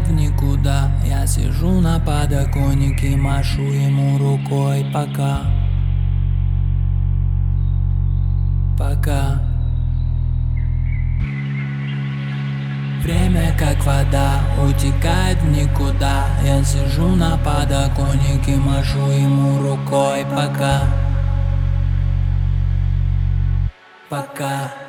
утекает в никуда. Я сижу на подоконнике, машу ему рукой. Пока. Пока. Время как вода утекает в никуда. Я сижу на подоконнике, машу ему рукой. Пока. Пока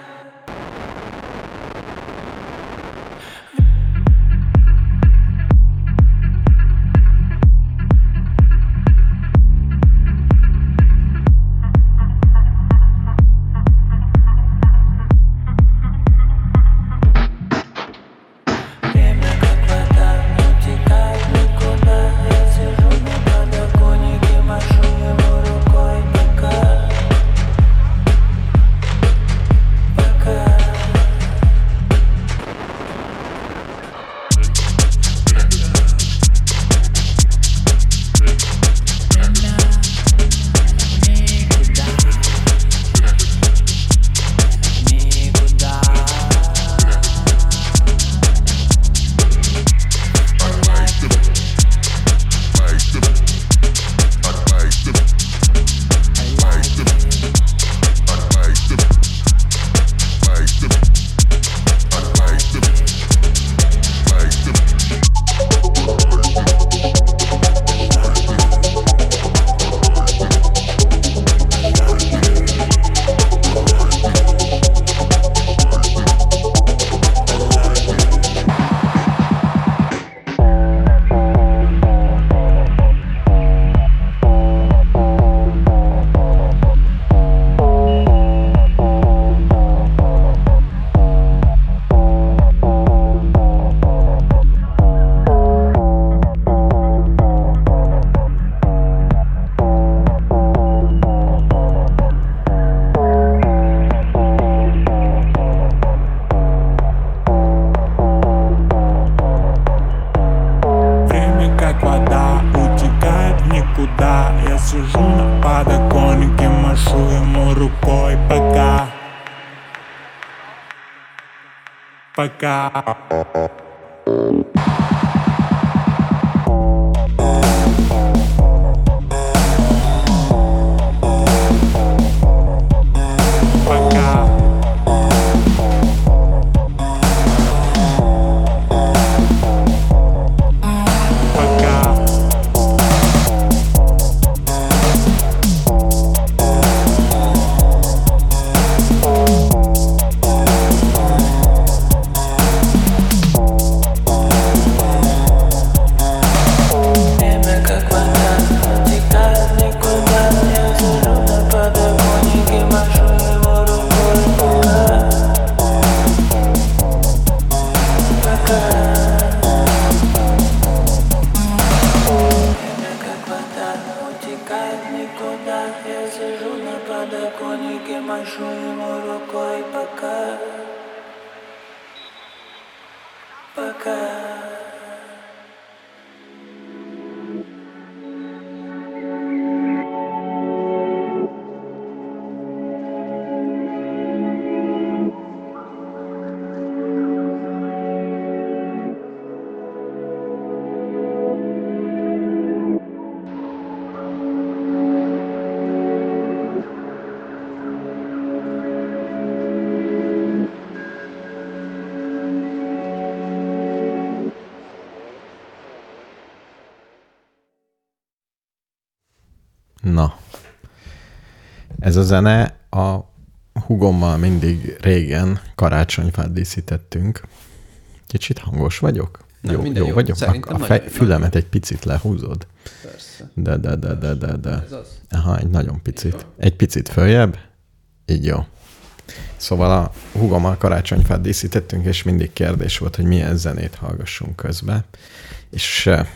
Ez a zene a hugommal mindig régen karácsonyfát díszítettünk. Kicsit hangos vagyok? Nem, jó, jó jó. vagyok? Szerintem a fej, fülemet egy picit lehúzod. Persze. De, de, de, de, de, de. Ez az. Aha, egy nagyon picit. Egy picit följebb. Így jó. Szóval a hugommal karácsonyfát díszítettünk, és mindig kérdés volt, hogy milyen zenét hallgassunk közben. És eh,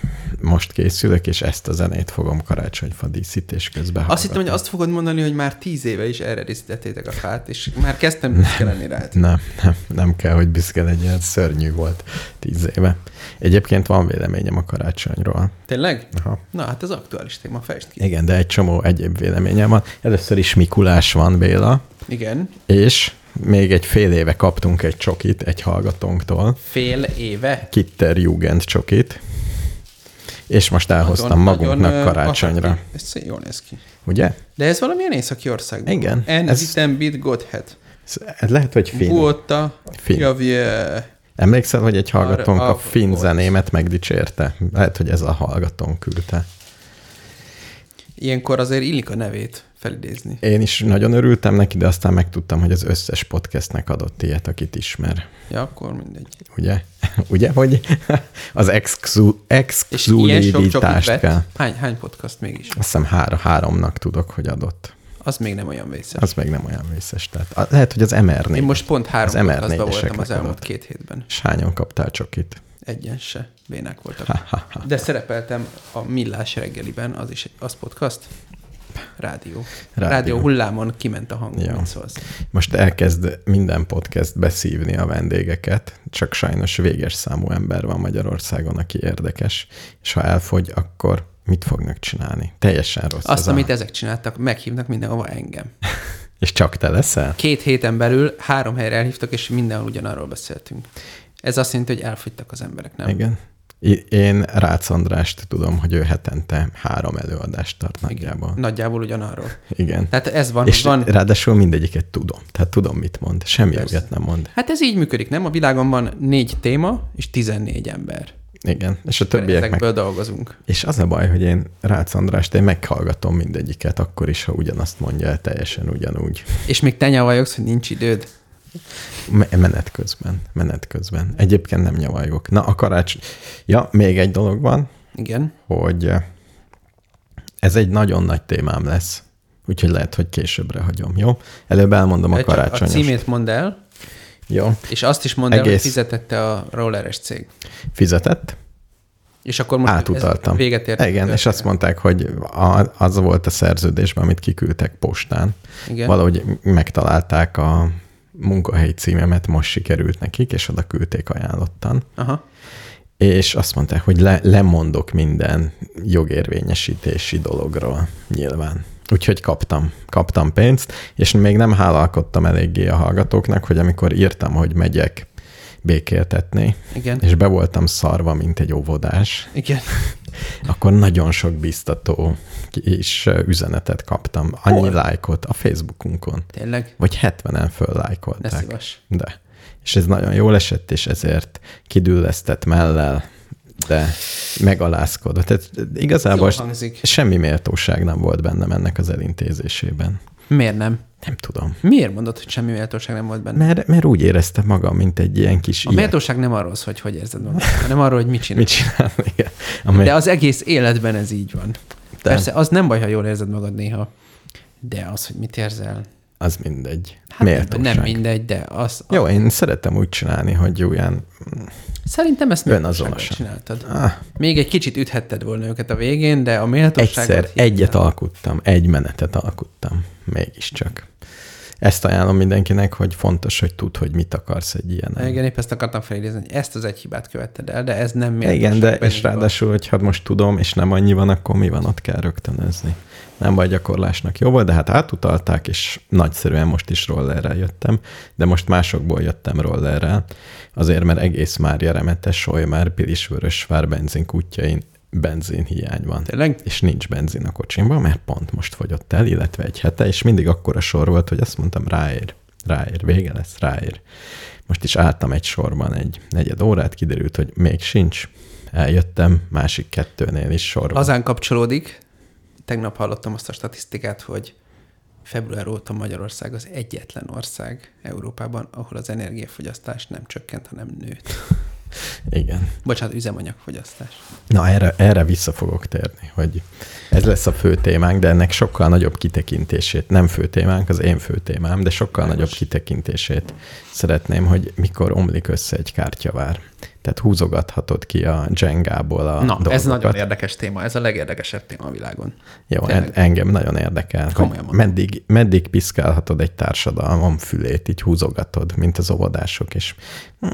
most készülök, és ezt a zenét fogom karácsonyfa díszítés közben Azt hittem, hogy azt fogod mondani, hogy már tíz éve is erre díszítettétek a fát, és már kezdtem büszke lenni rád. Nem, nem, nem kell, hogy büszke legyen, szörnyű volt tíz éve. Egyébként van véleményem a karácsonyról. Tényleg? Aha. Na, hát ez aktuális téma, fejtsd ki. Igen, de egy csomó egyéb véleményem van. Először is Mikulás van, Béla, Igen. és még egy fél éve kaptunk egy csokit egy hallgatónktól, Fél éve? Kitter Jugend csokit, és most elhoztam Nagyon- magunknak nagyon, karácsonyra. Ez jól néz ki. Ugye? De ez valamilyen északi országban. Igen, En ez- ez... bit Godhead. Ez, lehet, hogy finn. Vuotta, Finn. Javier. Emlékszel, hogy egy hallgatónk a a- finn volt. zenémet megdicsérte? Lehet, hogy ez a hallgatónk küldte. Ilyenkor azért illik a nevét felidézni. Én is nagyon örültem neki, de aztán megtudtam, hogy az összes podcastnek adott ilyet, akit ismer. Ja, akkor mindegy. Ugye? Ugye, hogy az exkluzivitást kell. Hány, hány podcast mégis? Azt hiszem három, háromnak tudok, hogy adott. Az még nem olyan vészes. Az még nem olyan vészes. Tehát lehet, hogy az mr Én most pont három Az MR4-eseknek voltam az elmúlt adott. két hétben. És hányan kaptál csokit? Egyen se. Bénák voltak. Ha, ha, ha. De szerepeltem a Millás reggeliben, az is az podcast? Rádió. Rádió. Rádió, hullámon kiment a hang, mit szólsz. Most elkezd minden podcast beszívni a vendégeket, csak sajnos véges számú ember van Magyarországon, aki érdekes, és ha elfogy, akkor mit fognak csinálni? Teljesen rossz. Azt, ez amit a... ezek csináltak, meghívnak mindenhova engem. És csak te leszel? Két héten belül három helyre elhívtak, és mindenhol ugyanarról beszéltünk. Ez azt jelenti, hogy elfogytak az emberek, nem? Igen. Én Rácz Andrást tudom, hogy ő hetente három előadást tart nagyjából. Nagyjából ugyanarról. Igen. Tehát ez van, És van. ráadásul mindegyiket tudom. Tehát tudom, mit mond. Semmi ügyet nem mond. Hát ez így működik, nem? A világon van négy téma, és 14 ember. Igen. És a többiek meg... Ezekből dolgozunk. És az a baj, hogy én Rácz Andrást, én meghallgatom mindegyiket, akkor is, ha ugyanazt mondja el teljesen ugyanúgy. És még te nyavajogsz, hogy nincs időd. Me- Menet közben. Menet közben. Egyébként nem nyavajgok. Na, a karács... Ja, még egy dolog van, Igen. hogy eh, ez egy nagyon nagy témám lesz. Úgyhogy lehet, hogy későbbre hagyom, jó? Előbb elmondom a Csak a címét mondd el, Jó. és azt is mondd el, hogy Egész. fizetette a rolleres cég. Fizetett? És akkor most Átutaltam. véget ért. Igen, és azt mondták, hogy a, az volt a szerződésben, amit kiküldtek postán. Igen. Valahogy megtalálták a munkahelyi címemet, most sikerült nekik, és oda küldték ajánlottan. Aha. És azt mondták, hogy le, lemondok minden jogérvényesítési dologról, nyilván. Úgyhogy kaptam, kaptam pénzt, és még nem hálalkodtam eléggé a hallgatóknak, hogy amikor írtam, hogy megyek békéltetni, Igen. és be voltam szarva, mint egy óvodás, Igen. akkor nagyon sok biztató kis üzenetet kaptam. Annyi Hol? lájkot a Facebookunkon. Tényleg? Vagy 70-en Ne föllájkolták. szívas. De. És ez nagyon jól esett, és ezért kidüllesztett mellel, de megalázkodott. Tehát igazából semmi méltóság nem volt bennem ennek az elintézésében. Miért nem? Nem tudom. Miért mondod, hogy semmi méltóság nem volt benne? Mert, mert úgy éreztem magam, mint egy ilyen kis A ilyen. méltóság nem arról hogy hogy érzed magad, hanem arról, hogy mit csinálsz. Mit csinál? Igen. Amely, De az egész életben ez így van. De- Persze, az nem baj, ha jól érzed magad néha. De az, hogy mit érzel, az mindegy. hát nem, Méltóság. nem mindegy, de az... Jó, én szeretem úgy csinálni, hogy olyan... Szerintem ezt Önazonosan. csináltad. Ah, Még egy kicsit üthetted volna őket a végén, de a méltóságot... egyszer hihetem. egyet alkuttam, egy menetet alkuttam, mégiscsak. Ezt ajánlom mindenkinek, hogy fontos, hogy tud, hogy mit akarsz egy ilyen. Igen, épp ezt akartam felidézni, hogy ezt az egy hibát követted el, de ez nem méltóság. Igen, de és van. ráadásul, hogyha most tudom, és nem annyi van, akkor mi van, ott kell rögtönözni. Nem baj gyakorlásnak jó volt, de hát átutalták, és nagyszerűen most is rollerrel jöttem, de most másokból jöttem rollerrel, azért, mert egész már jeremetes, Solymár, Pilisvörösvár benzin kútjain benzin hiány van. Tényleg? És nincs benzin a kocsimban, mert pont most fogyott el, illetve egy hete, és mindig akkora sor volt, hogy azt mondtam, ráér, ráér, vége lesz, ráér. Most is álltam egy sorban egy negyed órát, kiderült, hogy még sincs. Eljöttem, másik kettőnél is sorban. Lazán kapcsolódik. Tegnap hallottam azt a statisztikát, hogy február óta Magyarország az egyetlen ország Európában, ahol az energiafogyasztás nem csökkent, hanem nőtt. Igen. Bocsánat, üzemanyagfogyasztás. Na, erre, erre vissza fogok térni, hogy ez lesz a fő témánk, de ennek sokkal nagyobb kitekintését, nem fő témánk, az én fő témám, de sokkal Világos. nagyobb kitekintését szeretném, hogy mikor omlik össze egy kártyavár. Tehát húzogathatod ki a Jengából a Na, dolgokat. ez nagyon érdekes téma, ez a legérdekesebb téma a világon. Jó, Tényleg. en, engem nagyon érdekel. Komolyan meddig, meddig piszkálhatod egy társadalom fülét, így húzogatod, mint az óvodások, és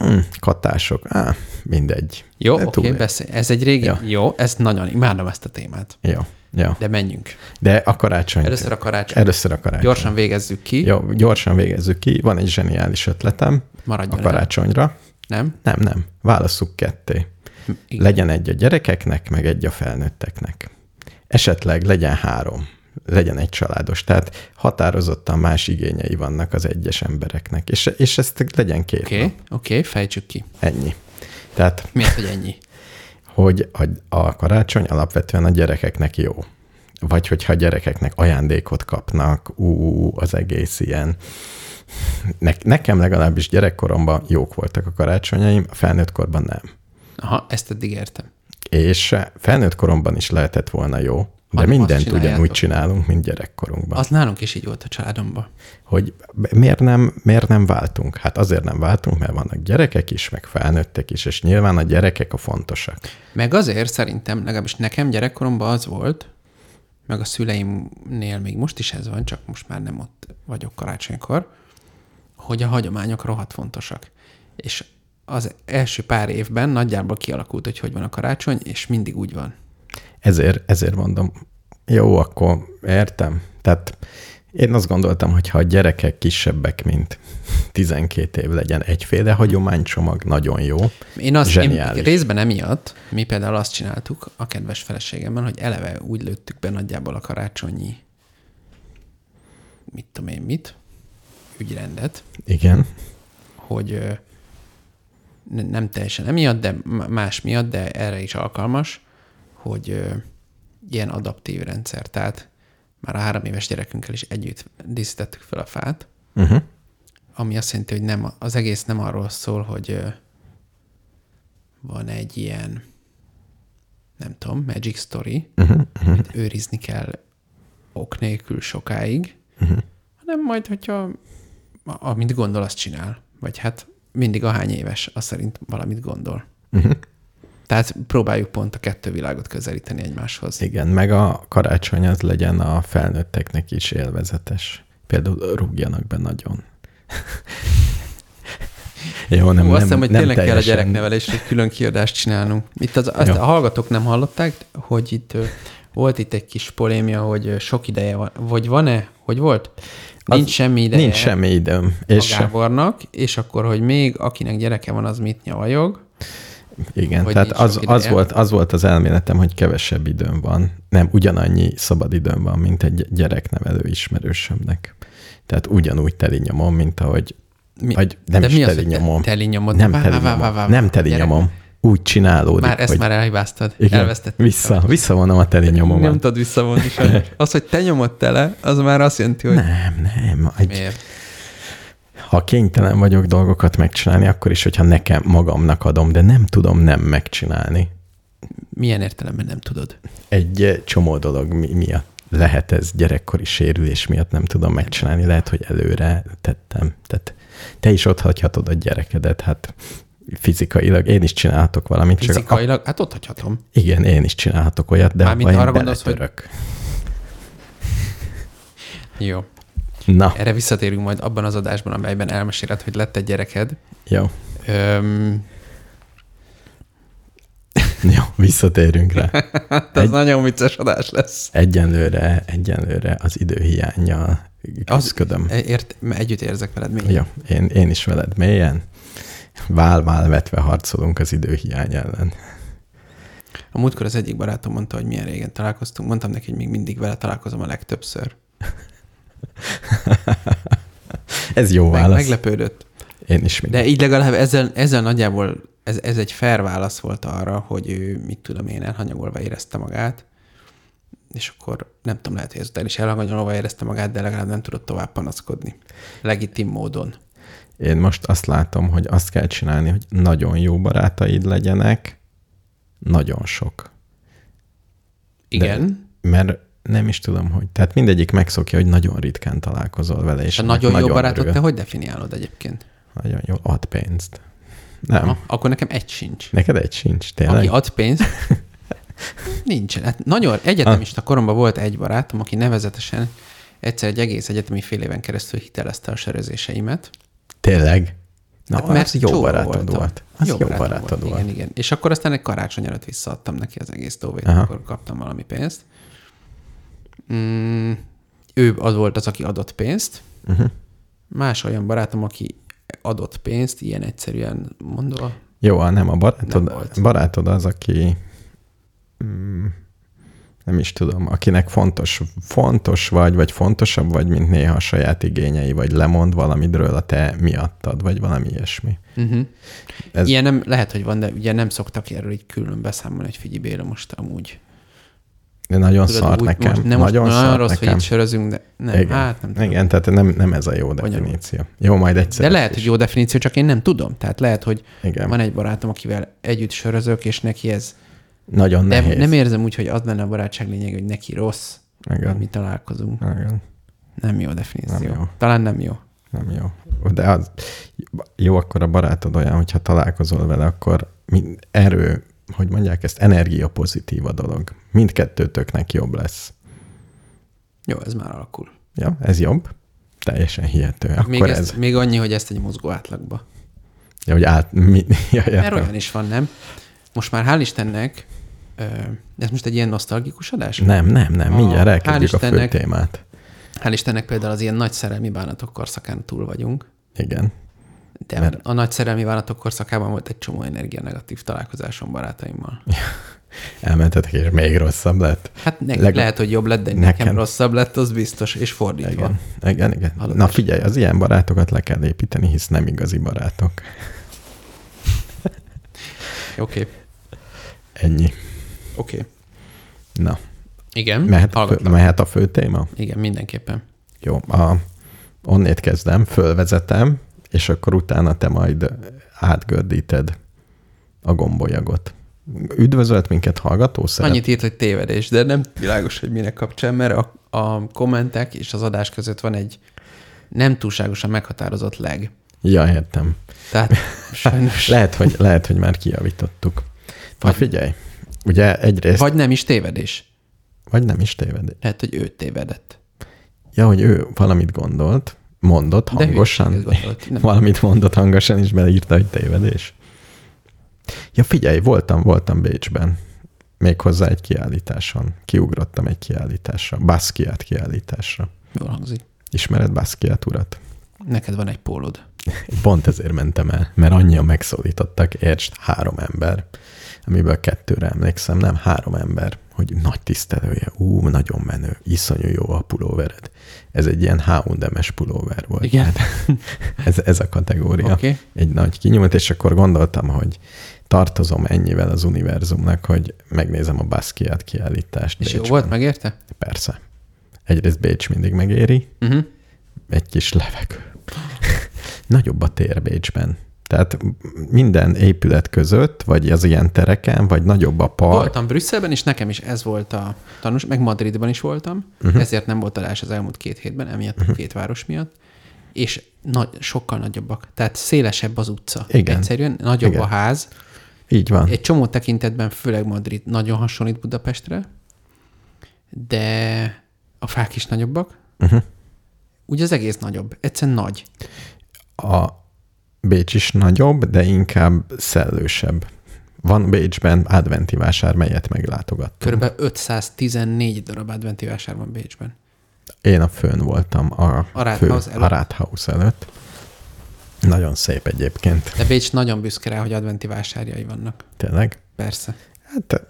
mm, katások, á, mindegy. Jó, oké, okay, beszélj. Ez egy régi... Jó. Jó. Ez nagyon... Imádom ezt a témát. Jó. Ja. De menjünk. De a karácsony. Először a karácsony. Először a karácsony. Gyorsan végezzük ki. Jó, gyorsan végezzük ki. Van egy zseniális ötletem Maradjon a el. Nem? Nem, nem. Válasszuk ketté. Igen. Legyen egy a gyerekeknek, meg egy a felnőtteknek. Esetleg legyen három. Legyen egy családos. Tehát határozottan más igényei vannak az egyes embereknek. És, és ezt legyen két Oké, okay, oké, okay, fejtsük ki. Ennyi. Tehát, Miért, hogy ennyi? hogy a, a karácsony alapvetően a gyerekeknek jó. Vagy hogyha a gyerekeknek ajándékot kapnak, ú, az egész ilyen. Ne, nekem legalábbis gyerekkoromban jók voltak a karácsonyaim, a felnőtt korban nem. Aha, ezt eddig értem. És felnőtt koromban is lehetett volna jó, de Hanem mindent ugyanúgy csinálunk, mint gyerekkorunkban. Az nálunk is így volt a családomban. Hogy miért nem, miért nem váltunk? Hát azért nem váltunk, mert vannak gyerekek is, meg felnőttek is, és nyilván a gyerekek a fontosak. Meg azért szerintem, legalábbis nekem gyerekkoromban az volt, meg a szüleimnél még most is ez van, csak most már nem ott vagyok karácsonykor, hogy a hagyományok rohadt fontosak. És az első pár évben nagyjából kialakult, hogy hogy van a karácsony, és mindig úgy van. Ezért, ezért mondom, jó, akkor értem. Tehát én azt gondoltam, hogy ha a gyerekek kisebbek, mint 12 év legyen egyféle hagyománycsomag, nagyon jó. Én azt én Zseniális. részben emiatt, mi például azt csináltuk a kedves feleségemmel, hogy eleve úgy lőttük be nagyjából a karácsonyi, mit tudom én mit, ügyrendet, Igen. hogy nem teljesen emiatt, de más miatt, de erre is alkalmas, hogy ilyen adaptív rendszer. Tehát már a három éves gyerekünkkel is együtt díszítettük fel a fát, Uh-huh. ami azt jelenti, hogy nem, az egész nem arról szól, hogy van egy ilyen, nem tudom, magic story, Uh-huh. amit őrizni kell ok nélkül sokáig, Uh-huh. hanem majd, hogyha amit gondol, azt csinál. Vagy hát mindig ahány éves, az szerint valamit gondol. Uh-huh. Tehát próbáljuk pont a kettő világot közelíteni egymáshoz. Igen, meg a karácsony az legyen a felnőtteknek is élvezetes. Például rúgjanak be nagyon. Jó, nem, Hú, azt hiszem, hogy nem tényleg kell a teljesen- gyereknevelésre egy külön kiadást csinálnunk. Itt az, azt Jó. a hallgatók nem hallották, hogy itt volt itt egy kis polémia, hogy sok ideje van. Vagy van-e? Hogy volt? Nincs Az- semmi ideje Nincs semmi időm. a És Gábornak, és akkor, hogy még akinek gyereke van, az mit nyavajog. igen, hogy tehát az, az, volt, az volt az elméletem, hogy kevesebb időm van. Nem, ugyanannyi szabad időm van, mint egy gyereknevelő ismerősömnek. Tehát ugyanúgy teli nyomom, mint ahogy Mi, Vagy nem de is mi az, teli te- nyomom. Teli nyomod? nem Vá, teli vá, vá, nyomom. vá, vá, Nem teli gyerek. nyomom. Úgy csinálódik, Már ezt hogy már elhibáztad. igen, vissza, visszavonom a teli nyomomat. Nem tudod visszavonni sajnos. Az, hogy te nyomod tele, az már azt jelenti, hogy Nem, nem. Egy, miért. ha kénytelen vagyok dolgokat megcsinálni, akkor is, hogyha nekem magamnak adom, de nem tudom nem megcsinálni. Milyen értelemben nem tudod? Egy eh, csomó dolog mi- miatt lehet ez gyerekkori sérülés miatt nem tudom megcsinálni. Lehet, hogy előre tettem. Tehát te is ott hagyhatod a gyerekedet, hát fizikailag én is csinálhatok valamit, csak a, Fizikailag? Hát ott hagyhatom. igen, én is csinálhatok olyat, de Mármint arra gondolsz, hogy-. Jó. Na, Erre visszatérünk majd abban az adásban, amelyben elmeséled, hogy lett egy gyereked. jó. Öm, Jó, visszatérünk rá. hát ez Egy- nagyon vicces adás lesz. Egyenlőre, egyenlőre az időhiányjal küzdködöm. Ért, együtt érzek veled még. Jó, én, én is veled mélyen. Vál-vál vetve harcolunk az időhiány ellen. A múltkor az egyik barátom mondta, hogy milyen régen találkoztunk. Mondtam neki, hogy még mindig vele találkozom a legtöbbször. Ez jó Meg, válasz. meglepődött. Én is mindig. De így legalább ezzel, ezzel nagyjából ez, ez egy fair válasz volt arra, hogy ő, mit tudom én, elhanyagolva érezte magát, és akkor nem tudom, lehet, hogy ezután is elhanyagolva érezte magát, de legalább nem tudott tovább panaszkodni. Legitim módon. Én most azt látom, hogy azt kell csinálni, hogy nagyon jó barátaid legyenek, nagyon sok. Igen. Mert nem is tudom, hogy. Tehát mindegyik megszokja, hogy nagyon ritkán találkozol vele. És a ennek nagyon, jó barátod, örül. te hogy definiálod egyébként? Nagyon jó. Ad pénzt. Nem. Aha, akkor nekem egy sincs. Neked egy sincs, tényleg? Aki ad pénzt, nincsen. Hát nagyon egyetemista koromban volt egy barátom, aki nevezetesen egyszer egy egész egyetemi fél éven keresztül hitelezte a sörözéseimet. Tényleg? Na, Hát, mert jó barátod voltam. volt. Az jó, barátom barátod volt. Igen, igen. És akkor aztán egy karácsony előtt visszaadtam neki az egész tóvét, Aha. akkor kaptam valami pénzt. Mm, ő az volt az, aki adott pénzt. Uh-huh. Más olyan barátom, aki adott pénzt, ilyen egyszerűen mondva. Jó, nem a Nem barátod, volt. barátod az, aki mm, nem is tudom, akinek fontos, fontos vagy, vagy fontosabb vagy, mint néha a saját igényei, vagy lemond valamidről a te miattad, vagy valami ilyesmi. Uh-huh. Ez-. Ilyen nem, lehet, hogy van, de ugye nem szoktak erről így külön beszámolni, hogy figyelj Béla, most amúgy. De nagyon Tudod, szar úgy nekem. Most, nem nagyon most szar nagyon rossz, nekem. hogy itt sörözünk, de nem, Igen. hát nem tudom. Igen, tehát nem, nem ez a jó definíció. Jó, majd egyszer. De lehet, is. hogy jó definíció, csak én nem tudom. Tehát lehet, hogy Igen. van egy barátom, akivel együtt sörözök, és neki ez... Nagyon Nem, nehéz. nem érzem úgy, hogy az lenne a barátság lényeg, hogy neki rossz, Igen. mi találkozunk. Igen. Nem jó definíció. Nem jó. Talán nem jó. Nem jó. De az, jó, akkor a barátod olyan, hogyha találkozol vele, akkor erő, hogy mondják ezt, energia pozitív a dolog. Mindkettőtöknek jobb lesz. Jó, ez már alakul. Ja, ez jobb? Teljesen hihető. Akkor Még, ez, ezt, még annyi, hogy ezt egy mozgó átlagba. ja, hogy át, mi, ja, Mert olyan is van, nem? Most már hál' Istennek, ez most egy ilyen nosztalgikus adás? Nem, nem, nem, A- mindjárt hál' elkezdjük a fő témát. Hál' Istennek például az ilyen nagy szerelmi bánatok korszakán túl vagyunk, Igen. de Mert- a nagy szerelmi bánatok korszakában volt egy csomó energia negatív találkozásom barátaimmal. Elmentetek, és még rosszabb lett. Hát ne, Leg- lehet, hogy jobb lett, de nekem, Nekem- rosszabb lett, az biztos, és fordítva. Igen, igen, igen. Na figyelj, az ilyen barátokat le kell építeni, hisz nem igazi barátok. Oké, okay. Ennyi. Oké. Okay. Na, Igen, mehet, a fő, mehet a fő téma? Igen, mindenképpen. Jó, a, onnét kezdem, fölvezetem, és akkor utána te majd átgördíted a gombolyagot. Üdvözölt minket hallgató? Szeret... Annyit írt, hogy tévedés, de nem világos, hogy minek kapcsán, mert a, a kommentek és az adás között van egy nem túlságosan meghatározott leg. Ja, értem. Tehát sajnos... Lehet, hogy, lehet, hogy már kijavítottuk. Na Vagy- figyelj, ugye egyrészt, vagy, nem is tévedés. vagy nem is téved. Lehet, hogy ő tévedett. Ja, hogy ő valamit gondolt, mondott hangosan, gondolt. Nem. valamit mondott hangosan, és beleírta, hogy tévedés. Ja, figyelj, voltam, voltam Bécsben. Méghozzá egy kiállításon. Kiugrottam egy kiállításra. Basquiat kiállításra. Jól hangzik. Ismered Basquiat urat? Neked van egy pólod. Pont ezért mentem el, mert annyian megszólítottak, értsd, három ember, amiből kettőre emlékszem, nem három ember, hogy nagy tisztelője, ú, nagyon menő, iszonyú jó a pulóvered. Ez egy ilyen H&M-es pulóver volt. Igen. Ez, ez a kategória. Oké. Egy nagy kinyúlt, és akkor gondoltam, hogy tartozom ennyivel az univerzumnak, hogy megnézem a Basquiat kiállítást. És jó Bécsben. volt, megérte? Persze. Egyrészt Bécs mindig megéri, Uh-huh. egy kis levegő. Nagyobb a tér Bécsben. Tehát minden épület között, vagy az ilyen tereken, vagy nagyobb a park. Voltam Brüsszelben, és nekem is ez volt a tanús, meg Madridban is voltam, uh-huh. ezért nem volt adás az elmúlt két hétben, emiatt uh-huh. a két város miatt, és nagy, sokkal nagyobbak. Tehát szélesebb az utca. Igen. Egyszerűen nagyobb Igen. a ház. Így van. Egy csomó tekintetben, főleg Madrid nagyon hasonlít Budapestre, de a fák is nagyobbak. Uh-huh. Úgy az egész nagyobb. Egyszerűen nagy. A Bécs is nagyobb, de inkább szellősebb. Van Bécsben adventi vásár, melyet meglátogattam. Körülbelül 514 darab adventi vásár van Bécsben. Én a főn voltam a, A Rathaus fő, előtt. a Rathaus előtt. Nagyon szép egyébként. De Bécs nagyon büszke rá, hogy adventi vásárjai vannak. Tényleg? Persze. Hát,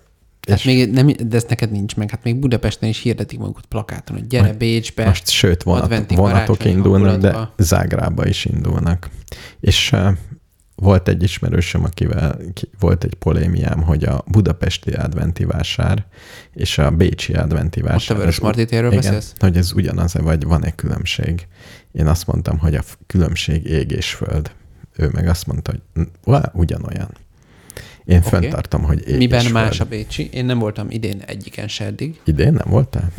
Hát még nem, de ez neked nincs meg. Hát még Budapesten is hirdetik magukat plakáton, hogy gyere Bécsbe. most sőt, vonat, vonatok indulnak, de hangulatba. Zágrába is indulnak. És uh, volt egy ismerősöm, akivel ki, volt egy polémiám, hogy a budapesti adventi vásár és a bécsi adventi vásár. Most a Vörös Marti térről beszélsz? hogy ez ugyanaz-e, vagy van-e különbség. Én azt mondtam, hogy a különbség ég és föld. Ő meg azt mondta, hogy ugyanolyan. Én okay. fenntartom, hogy ég Miben és más a föld. Bécsi? Én nem voltam idén egyiken se eddig. Idén nem voltál?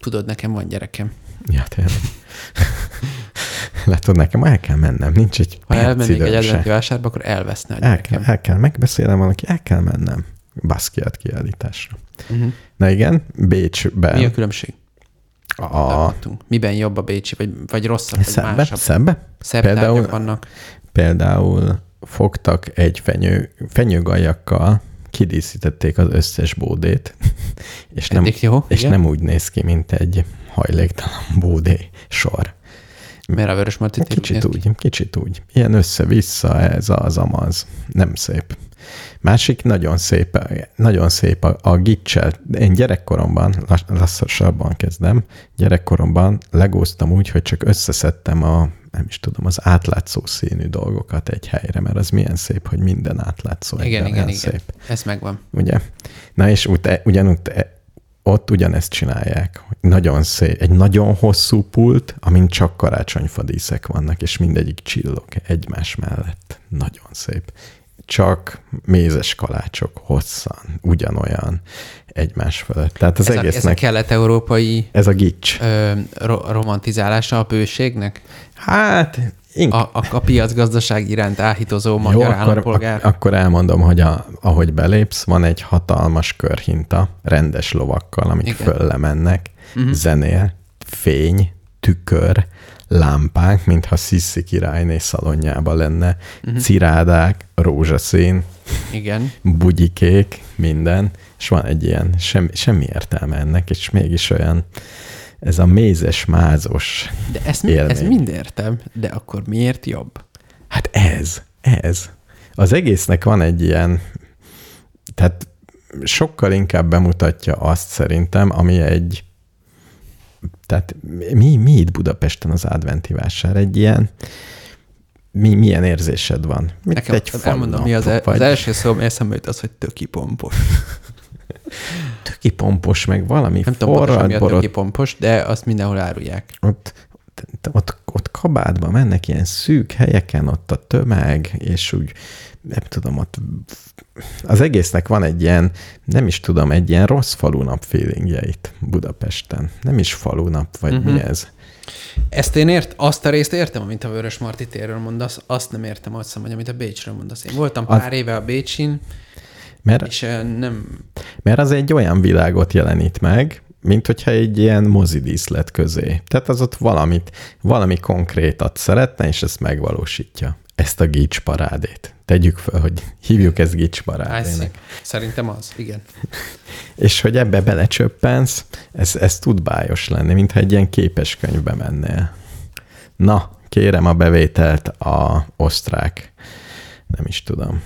Tudod, nekem van gyerekem. Ja, tényleg. Látod, nekem el kell mennem, nincs egy Ha elmennék egy adventi vásárba, akkor elveszne a El kell, el kell, megbeszélem valaki, el kell mennem. Basquiat kiállításra. Uh-huh. Na igen, Bécsben. Mi a különbség? a, Tartottunk. Miben jobb a Bécsi, vagy, vagy rosszabb, vagy szebbe, másabb? szebbe? Szebb Például- vannak. Például fogtak egy fenyő, fenyőgajakkal, kidíszítették az összes bódét, És nem, jó, és igen. nem úgy néz ki, mint egy hajléktalan bódé sor. Mert a vörös Kicsit úgy, kicsit úgy. Ilyen össze-vissza, ez az, amaz. Nem szép. Másik nagyon szép, nagyon szép a, a gicsel. Én gyerekkoromban, lass, lassasabban kezdem, gyerekkoromban legóztam úgy, hogy csak összeszedtem a, nem is tudom, az átlátszó színű dolgokat egy helyre, mert az milyen szép, hogy minden átlátszó. Igen, igen, igen. Szép. Ez megvan. Ugye? Na és ut- ugyanúgy e- ott ugyanezt csinálják. Nagyon szép, egy nagyon hosszú pult, amin csak karácsonyfadíszek vannak, és mindegyik csillog egymás mellett. Nagyon szép. Csak mézes kalácsok hosszan, ugyanolyan egymás fölött. Tehát az Ez a, ez a egésznek kelet-európai ez a gics. ö, ro- romantizálása a bőségnek? Hát, inkább. A, a, a piacgazdaság iránt áhítozó Jó, magyar akkor, állampolgár? ak- akkor elmondom, hogy a, ahogy belépsz, van egy hatalmas körhinta, rendes lovakkal, amik Igen. föllemennek, uh-huh. zenél, fény, tükör, lámpák, mintha Sissi királyné szalonjában lenne, uh-huh. cirádák, rózsaszín, Igen. bugyikék, minden, és van egy ilyen, semmi, semmi értelme ennek, és mégis olyan, ez a mézes, mázos, De ezt, Élmény. mind értem, de akkor miért jobb? Hát ez, ez. Az egésznek van egy ilyen, tehát sokkal inkább bemutatja azt szerintem, ami egy, tehát mi, mi itt Budapesten az adventi vásár? Egy ilyen, mi, milyen érzésed van? Mint Nekem egy elmondom, mi az, falunap, el, az vagy első szó, ami eszembe jut, az, hogy töki pompos. töki pompos, meg valami Nem tudom pontosan forrad, töki pompos, de azt mindenhol árulják. ott, ott, ott kabátban mennek ilyen szűk helyeken, ott a tömeg, és úgy, nem tudom, ott az egésznek van egy ilyen, nem is tudom, egy ilyen rossz falunap feelingje itt Budapesten. Nem is falunap, vagy Mhm. uh-huh. mi ez? Ezt én ért, azt a részt értem, amit a Vörös Marti térről mondasz, azt nem értem, azt hogy amit a Bécsről mondasz. Én voltam Az- pár éve a Bécsin, Mert, és nem, mert az egy olyan világot jelenít meg, mint hogyha egy ilyen mozidíszlet közé. Tehát az ott valamit, valami konkrétat szeretne, és ezt megvalósítja. Ezt a gics parádét. Tegyük fel, hogy hívjuk ezt gics parádének. Szerintem az, igen. És hogy ebbe belecsöppensz, ez, ez tud bájos lenni, mintha egy ilyen képeskönyvbe mennél. Na, kérem a bevételt a osztrák, nem is tudom,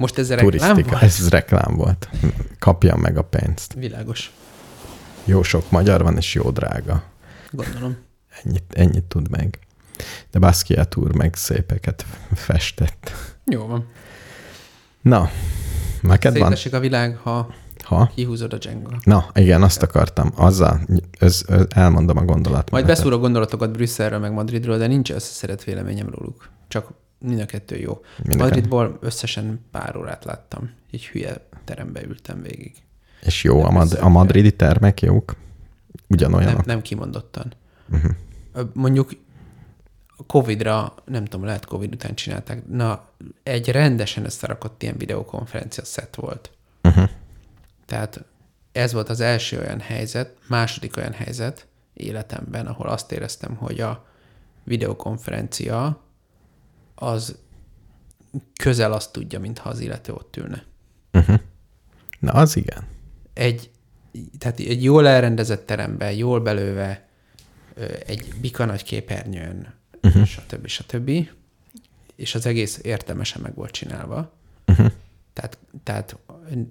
Most ez reklám volt? Ez reklám volt. Kapjam meg a pénzt. Világos. Jó sok magyar van, és jó drága. Gondolom. Ennyit, ennyit tud meg. De Basquiat úr meg szépeket festett. Jó van. Na, neked van? A világ, ha Ha? kihúzod a Jenga. Na, igen, azt akartam. Azzal öz, öz, elmondom a gondolat. Majd beszúrok gondolatokat Brüsszelről, meg Madridról, de nincs összeszedett véleményem róluk. Csak mind a kettő jó. Mind a Madridból összesen pár órát láttam. Egy hülye terembe ültem végig. És jó, a, mad- a madridi termek jók? Ugyanolyanok? Nem, nem kimondottan. Uh-huh. Mondjuk a Covid-ra, nem tudom, lehet Covid után csinálták, na, egy rendesen összerakott ilyen videokonferencia szett volt. Uh-huh. Tehát ez volt az első olyan helyzet, második olyan helyzet életemben, ahol azt éreztem, hogy a videokonferencia az közel azt tudja, mintha az illető ott ülne. Uh-huh. Na, az igen. Egy, tehát egy jól elrendezett teremben, jól belőve, egy bika nagy képernyőn, uh-huh. stb. stb. És az egész értelmesen meg volt csinálva. Uh-huh. Tehát, tehát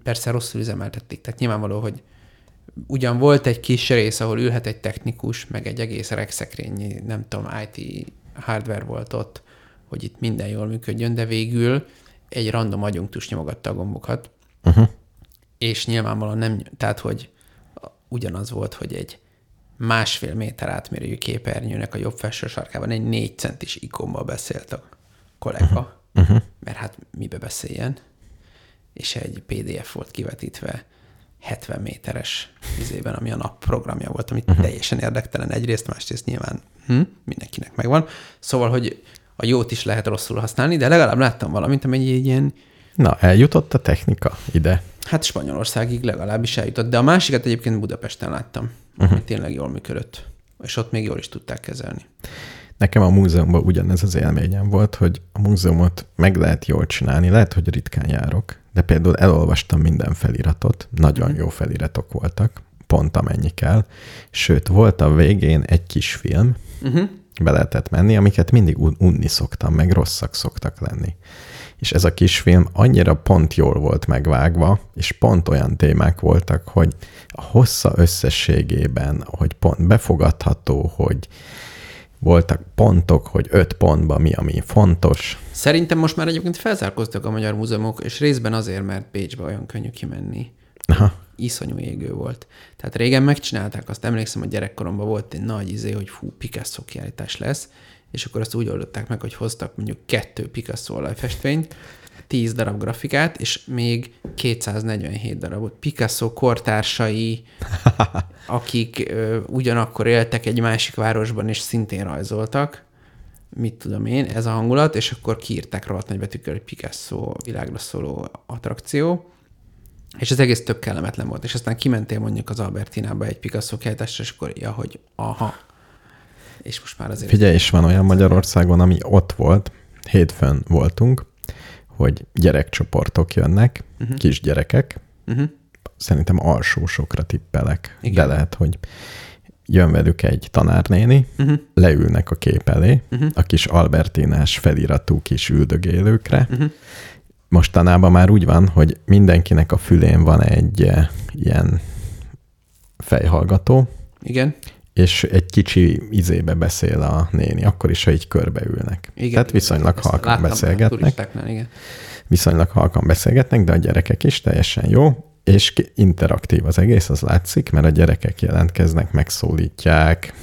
persze rosszul üzemeltették. Tehát nyilvánvaló, hogy ugyan volt egy kis rész, ahol ülhet egy technikus, meg egy egész regszekrényi, nem tudom, IT hardware volt ott, hogy itt minden jól működjön, de végül egy random agyunktus nyomogatta a gombokat, Uh-huh. és nyilvánvalóan nem, tehát hogy ugyanaz volt, hogy egy másfél méter átmérőjű képernyőnek a jobb felső sarkában egy négy centis ikonba beszélt a kollega, Uh-huh. mert hát mibe beszéljen, és egy PDF volt kivetítve 70 méteres izében, ami a nap programja volt, ami uh-huh. teljesen érdektelen egyrészt, másrészt nyilván hm, mindenkinek megvan. Szóval, hogy a jót is lehet rosszul használni, de legalább láttam valamit, ami egy ilyen, Na, eljutott a technika ide. hát Spanyolországig legalábbis eljutott, de a másikat egyébként Budapesten láttam, uh-huh. ami tényleg jól működött, és ott még jól is tudták kezelni. Nekem a múzeumban ugyanez az élményem volt, hogy a múzeumot meg lehet jól csinálni, lehet, hogy ritkán járok, de például elolvastam minden feliratot, nagyon jó feliratok voltak, pont amennyi kell, sőt, volt a végén egy kis film, Uh-huh. Be lehetett menni, amiket mindig un- unni szoktam, meg rosszak szoktak lenni. És ez a kisfilm annyira pont jól volt megvágva, és pont olyan témák voltak, hogy a hossza összességében, hogy pont befogadható, hogy voltak pontok, hogy öt pontban mi, ami fontos. Szerintem most már egyébként felzárkoztak a magyar múzeumok, és részben azért, mert Pécsbe olyan könnyű kimenni. Aha. Iszonyú égő volt. Tehát régen megcsinálták, azt emlékszem, hogy gyerekkoromban volt egy nagy izé, hogy fú, Picasso kiállítás lesz, és akkor azt úgy oldották meg, hogy hoztak mondjuk kettő Picasso olajfestvényt, 10 darab grafikát, és még 247 darabot. Picasso kortársai, akik ö, ugyanakkor éltek egy másik városban, és szintén rajzoltak, mit tudom én, ez a hangulat, és akkor kiírták rohadt nagy betűkkel, hogy Picasso világra szóló attrakció, és az egész tök kellemetlen volt. És aztán kimentél mondjuk az Albertinába egy Picasso kiállításra, és akkor ja, hogy aha. És most már azért... Figyelj, és van olyan Magyarországon, ami ott volt, hétfőn voltunk, hogy gyerekcsoportok jönnek, uh-huh. kisgyerekek, Uh-huh. szerintem alsósokra tippelek, Igen. de lehet, hogy jön velük egy tanárnéni, Uh-huh. leülnek a kép elé, Uh-huh. a kis albertinás feliratú kis üldögélőkre. Uh-huh. Mostanában már úgy van, hogy mindenkinek a fülén van egy eh, ilyen fejhallgató, Igen. és egy kicsi izébe beszél a néni, akkor is, ha így körbeülnek. Igen. Tehát viszonylag Ezt halkan beszélgetnek, igen. viszonylag halkan beszélgetnek, de a gyerekek is teljesen jó, és interaktív az egész, az látszik, mert a gyerekek jelentkeznek, megszólítják,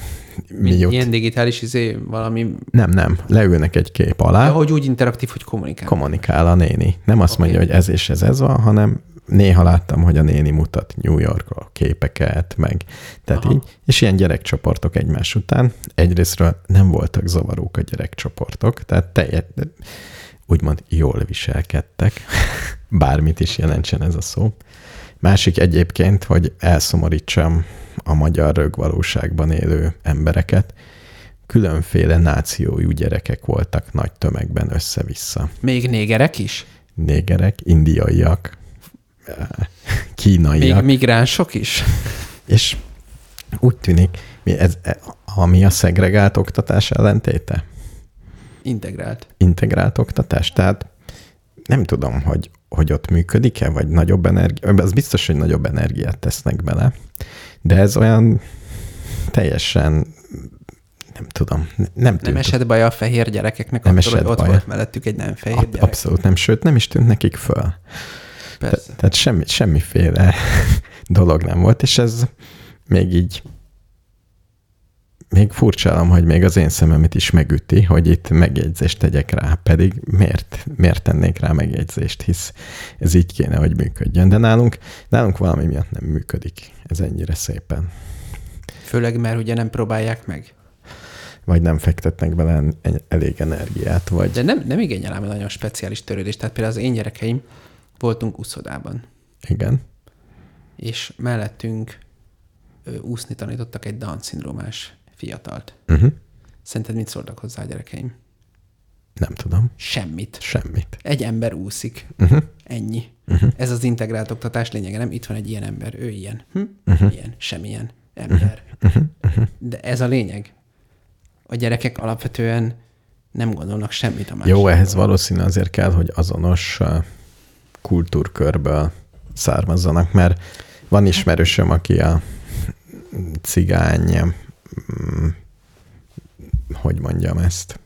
mi jut. ilyen digitális izé, valami, Nem, nem, leülnek egy kép alá, de hogy úgy interaktív, hogy kommunikál. kommunikál a néni. Nem azt Oké. mondja, hogy ez és ez ez van, hanem néha láttam, hogy a néni mutat New Yorkról képeket, meg tehát Aha. így, és ilyen gyerekcsoportok egymás után. Egyrésztről nem voltak zavarók a gyerekcsoportok, tehát teljes, úgymond jól viselkedtek, bármit is jelentsen ez a szó. Másik egyébként, hogy elszomorítsam a magyar rögvalóságban élő embereket, különféle nációjú gyerekek voltak nagy tömegben össze-vissza. Még négerek is? Négerek, indiaiak, eh, Még kínaiak, migránsok is? és úgy tűnik, mi ez, e- ami a szegregált oktatás ellentéte, Integrált. integrált oktatás, tehát nem tudom, hogy, hogy ott működik-e, vagy nagyobb energia, az biztos, hogy nagyobb energiát tesznek bele, de ez olyan teljesen, nem tudom, ne- nem Nem tűnt esett baj a fehér gyerekeknek Nem attól, hogy ott baj. volt mellettük egy nem fehér Ab, gyerek? abszolút nem, sőt nem is tűnt nekik föl. Te, Persze. tehát semmi, semmiféle dolog nem volt, és ez még így még furcsálom, hogy még az én szememet is megüti, hogy itt megjegyzést tegyek rá, pedig miért, miért tennék rá megjegyzést, hisz ez így kéne, hogy működjön. De nálunk, nálunk valami miatt nem működik ez ennyire szépen. Főleg, mert ugye nem próbálják meg. Vagy nem fektetnek bele elég energiát, vagy De nem, nem igényel ám nagyon speciális törődést. Tehát például az én gyerekeim voltunk úszodában, igen. és mellettünk úszni tanítottak egy Down-szindrómás fiatalt. Uh-huh. Szerinted mit szóltak hozzá a gyerekeim? Nem tudom. Semmit. Semmit. Egy ember úszik. Uh-huh. Ennyi. Uh-huh. Ez az integrált oktatás lényege, nem? Itt van egy ilyen ember, ő ilyen. Hm? Uh-huh. Ilyen, semmilyen ember. Uh-huh. Uh-huh. De ez a lényeg. A gyerekek alapvetően nem gondolnak semmit a másikról. Jó, ehhez valószínű azért kell, hogy azonos uh, kultúrkörből származzanak, mert van ismerősöm, aki a cigány, hogy mondjam ezt,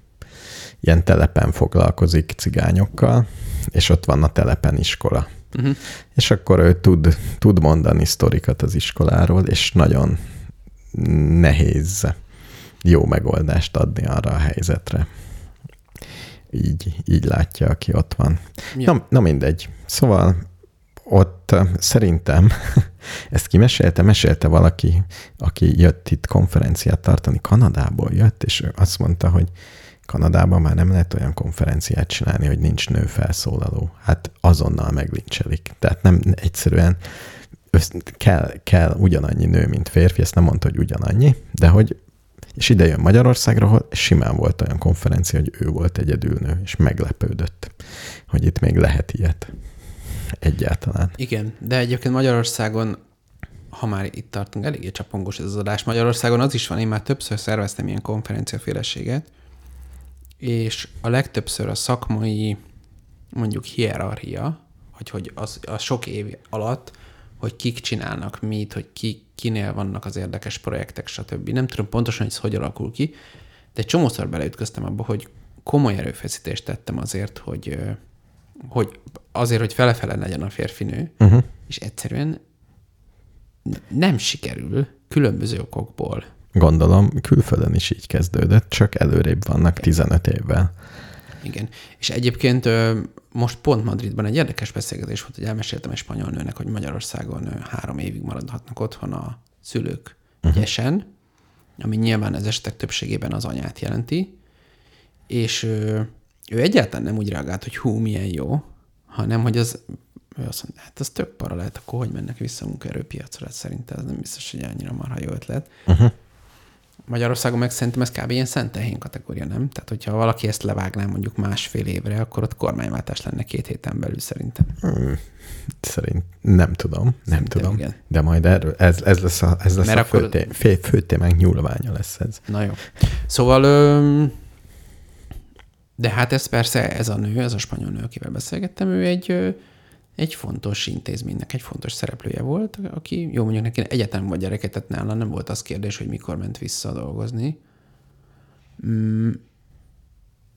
ilyen telepen foglalkozik cigányokkal, és ott van a telepen iskola. Uh-huh. És akkor ő tud, tud mondani sztorikat az iskoláról, és nagyon nehéz jó megoldást adni arra a helyzetre. Így, így látja, aki ott van. Ja. Na, na mindegy. Szóval ott szerintem, ezt kimesélte, mesélte valaki, aki jött itt konferenciát tartani, Kanadából jött, és ő azt mondta, hogy Kanadában már nem lehet olyan konferenciát csinálni, hogy nincs nő felszólaló. Hát azonnal meglincselik. Tehát nem egyszerűen össz, kell, kell ugyanannyi nő, mint férfi, ezt nem mondta, hogy ugyanannyi, de hogy és ide jön Magyarországra, ahol simán volt olyan konferencia, hogy ő volt egyedül nő, és meglepődött, hogy itt még lehet ilyet. Egyáltalán. Igen, de egyébként Magyarországon, ha már itt tartunk, eléggé csapongós ez az adás. Magyarországon az is van, én már többször szerveztem ilyen konferenciaféleséget, és a legtöbbször a szakmai, mondjuk hierarchia, hogy, hogy az, a sok év alatt, hogy kik csinálnak mit, hogy ki, kinél vannak az érdekes projektek, stb. Nem tudom pontosan, hogy ez hogy alakul ki, de egy csomószor beleütköztem abba, hogy komoly erőfeszítést tettem azért, hogy, hogy azért, hogy fele-fele legyen a férfinő, uh-huh. és egyszerűen nem sikerül különböző okokból. Gondolom, külföldön is így kezdődött, csak előrébb vannak 15 évvel. Igen. És egyébként most pont Madridban egy érdekes beszélgetés volt, hogy elmeséltem egy spanyol nőnek, hogy Magyarországon három évig maradhatnak otthon a szülők uh-huh. gyesen, ami nyilván az esetek többségében az anyát jelenti, és ö, ő egyáltalán nem úgy reagált, hogy hú, milyen jó, hanem hogy az, ő azt mondta, hát ez tök para lehet, akkor hogy mennek vissza a munkaerőpiacra, hát szerintem ez nem biztos, hogy annyira marha jó ötlet. Uh-huh. Magyarországon meg szerintem ez kb. ilyen szentehén kategória, nem? Tehát, hogyha valaki ezt levágná mondjuk másfél évre, akkor ott kormányváltás lenne két héten belül szerintem. Szerint nem tudom, nem Szerintem tudom. igen. De majd erről, ez, ez lesz a, ez lesz Mert a akkor- fő, té, fő, fő témánk nyúlványa lesz ez. Na jó. Szóval, ö, de hát ez persze, ez a nő, ez a spanyol nő, akivel beszélgettem, ő egy, egy fontos intézménynek, egy fontos szereplője volt, aki, jó mondjuk neki egyetem vagy gyereket, tehát nála nem volt az kérdés, hogy mikor ment vissza dolgozni. Mm,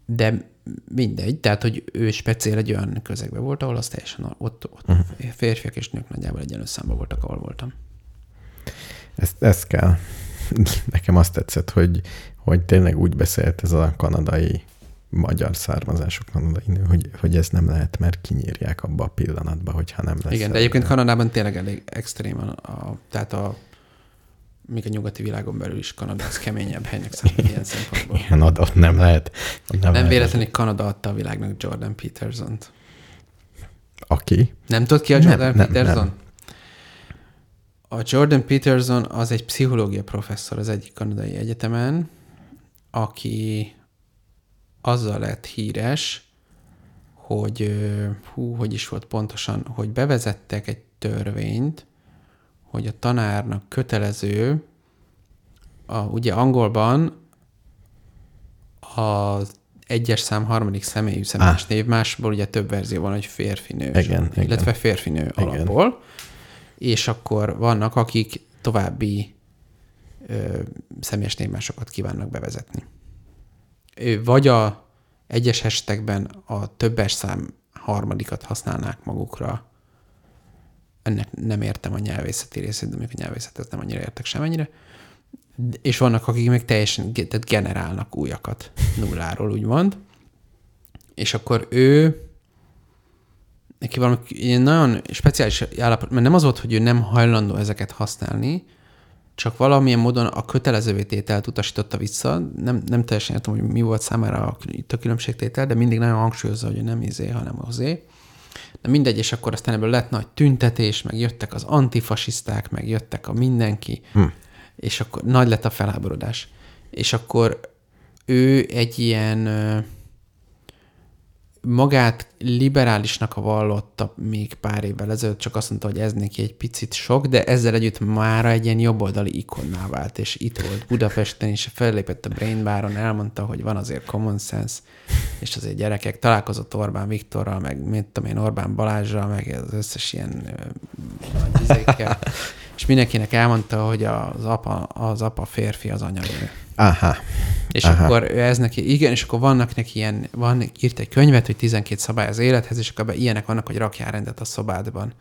De mindegy, tehát, hogy ő speciál egy olyan közegben volt, ahol az teljesen ott, ott uh-huh. férfiak és nők nagyjából egyenlő számban voltak, ahol voltam. Ezt, ezt kell. Nekem azt tetszett, hogy, hogy tényleg úgy beszélt ez a kanadai magyar származású kanadai nő, hogy, hogy ez nem lehet, mert kinyírják abba a pillanatba, hogyha nem lesz. Igen, de egyébként Kanadában tényleg elég extrém a, a tehát a még a nyugati világon belül is Kanada az keményebb helynek számít ilyen szempontból. Igen, ott, ott nem lehet. Ott nem, Nem véletlenül Kanada adta a világnak Jordan Peterson-t. Aki? Nem tudod ki a Nem, Jordan nem, Peterson? nem. A Jordan Peterson az egy pszichológia professzor az egyik kanadai egyetemen, aki azzal lett híres, hogy hú, hogy is volt pontosan, hogy bevezettek egy törvényt, hogy a tanárnak kötelező, a, ugye angolban az egyes szám harmadik személyű személyes név, másból ugye több verzió van, hogy férfinő, Igen, igen. illetve férfinő Igen. alapból, és akkor vannak, akik további ö, személyes névmásokat kívánnak bevezetni. Vagy a egyes esetekben a többes szám harmadikat használnák magukra, ennek nem értem a nyelvészeti részét, de mondjuk a nyelvészetet nem annyira értek semennyire, és vannak, akik meg teljesen tehát generálnak újakat. Nulláról, úgymond. És akkor ő neki valami nagyon speciális állapot, mert nem az volt, hogy ő nem hajlandó ezeket használni, csak valamilyen módon a kötelezővé tételt utasította vissza. Nem, nem teljesen értem, hogy mi volt számára a, itt a különbségtétel, de mindig nagyon hangsúlyozza, hogy nem izé, hanem hozé. De mindegy, és akkor aztán ebből lett nagy tüntetés, meg jöttek az antifasiszták, meg jöttek a mindenki, hm. és akkor nagy lett a felháborodás. És akkor ő egy ilyen magát liberálisnak vallotta még pár évvel ezelőtt, csak azt mondta, hogy ez neki egy picit sok, de ezzel együtt mára egy ilyen jobboldali ikonná vált, és itt volt Budapesten, és fellépett a Brain Baron, elmondta, hogy van azért common sense, és azért gyerekek találkozott Orbán Viktorral, meg mit tudom én, Orbán Balázsral, meg az összes ilyen ö, nagy és mindenkinek elmondta, hogy az apa, az apa férfi, az anya nő. Aha. És Aha. Akkor ő ez neki, igen, és akkor vannak neki ilyen, van, írt egy könyvet, hogy 12 szabály az élethez, és akkor ilyenek vannak, hogy rakjál rendet a szobádban,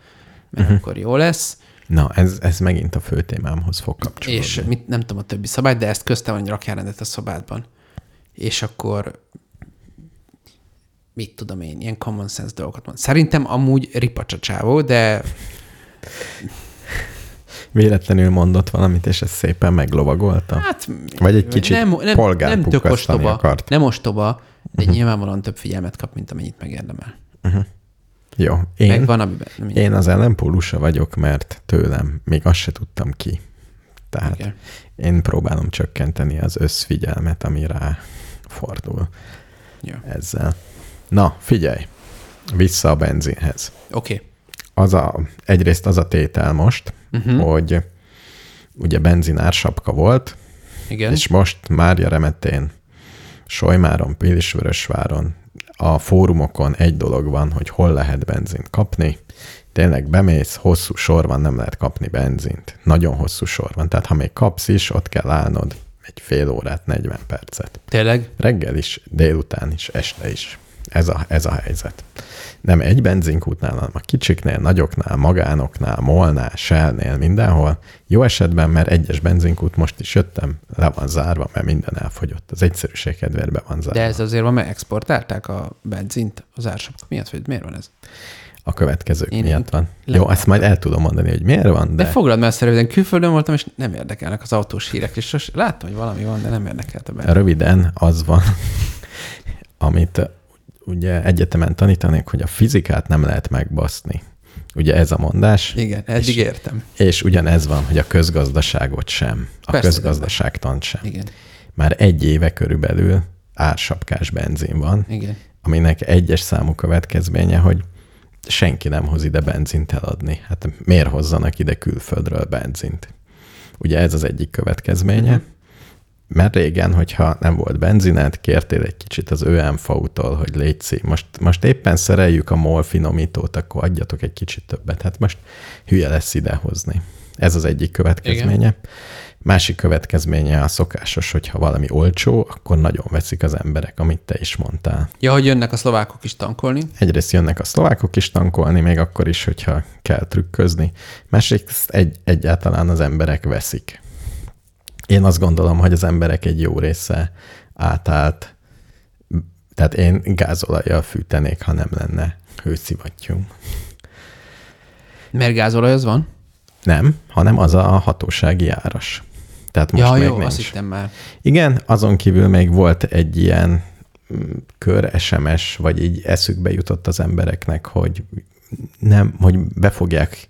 mert uh-huh. akkor jó lesz. Na, ez, ez megint a fő témámhoz fog kapcsolódni. És mit, nem tudom a többi szabályt, de ezt köztem, hogy rakjál rendet a szobádban. És akkor mit tudom én, ilyen common sense dolgokat mond. Szerintem amúgy ripacsacsávó, de Véletlenül mondott valamit, és ez szépen meglovagolta. hát... Vagy egy kicsit nem, nem, nem tök ostoba, akart. nem ostoba, de uh-huh. nyilvánvalóan több figyelmet kap, mint amennyit megérdemel. Jó, Én, én, Meg van, amiben... Nem én az ellenpólusa vagyok, mert tőlem még azt se tudtam ki. Tehát Igen. én próbálom csökkenteni az összfigyelmet, ami rá fordul Jó. ezzel. Na, figyelj, vissza a benzinhez. Oké. Okay. Az a, egyrészt az a tétel most, uh-huh. hogy ugye benzinár sapka volt, Igen. és most Mária Remetén, Solymáron, Pilisvörösváron, a fórumokon egy dolog van, hogy hol lehet benzint kapni. Tényleg bemész, hosszú sor van, nem lehet kapni benzint. Nagyon hosszú sor van. Tehát ha még kapsz is, ott kell állnod egy fél órát, 40 percet. Tényleg? Reggel is, délután is, este is. Ez a, ez a helyzet. Nem egy benzinkútnál, hanem a kicsiknél, nagyoknál, magánoknál, molnál, shellnél, mindenhol. Jó esetben, mert egyes benzinkút most is jöttem, le van zárva, mert minden elfogyott. Az egyszerűség kedvéért be van zárva. De ez azért van, mert exportálták a benzint az ársapka miatt, vagy miért van ez? A következők Én miatt van. Jó, ezt majd el tudom mondani, hogy miért van, De, de, foglald már szerűen, külföldön voltam, és nem érdekelnek az autós hírek, és sos, láttam, hogy valami van, de nem érdekelt a benne. röviden az van, amit ugye egyetemen tanítanék, hogy a fizikát nem lehet megbaszni. Ugye ez a mondás. Igen, eddig értem. És ugyanez van, hogy a közgazdaságot sem, a Persze, közgazdaságtant sem. Igen, Már egy éve körülbelül ársapkás benzin van, igen. aminek egyes számú következménye, hogy senki nem hoz ide benzint eladni. Hát miért hozzanak ide külföldről benzint? Ugye ez az egyik következménye. Mhm. Mert régen, hogyha nem volt benzined, kértél egy kicsit az ÖMV-tól, hogy létszi. Most, most éppen szereljük a MOL finomítót, akkor adjatok egy kicsit többet. Hát most hülye lesz idehozni. Ez az egyik következménye. Igen. Másik következménye a szokásos, hogyha valami olcsó, akkor nagyon veszik az emberek, amit te is mondtál. Ja, hogy jönnek a szlovákok is tankolni. Egyrészt jönnek a szlovákok is tankolni, még akkor is, hogyha kell trükközni. Másrészt egy, egyáltalán az emberek veszik. Én azt gondolom, hogy az emberek egy jó része átállt, tehát én gázolajjal fűtenék, ha nem lenne hőszivattyú. Mert gázolaj az van? Nem, hanem az a hatósági áras. Tehát most ja, még jó, nincs. azt hittem már. Igen, azon kívül még volt egy ilyen mm, kör SMS, vagy így eszükbe jutott az embereknek, hogy nem, hogy befogják,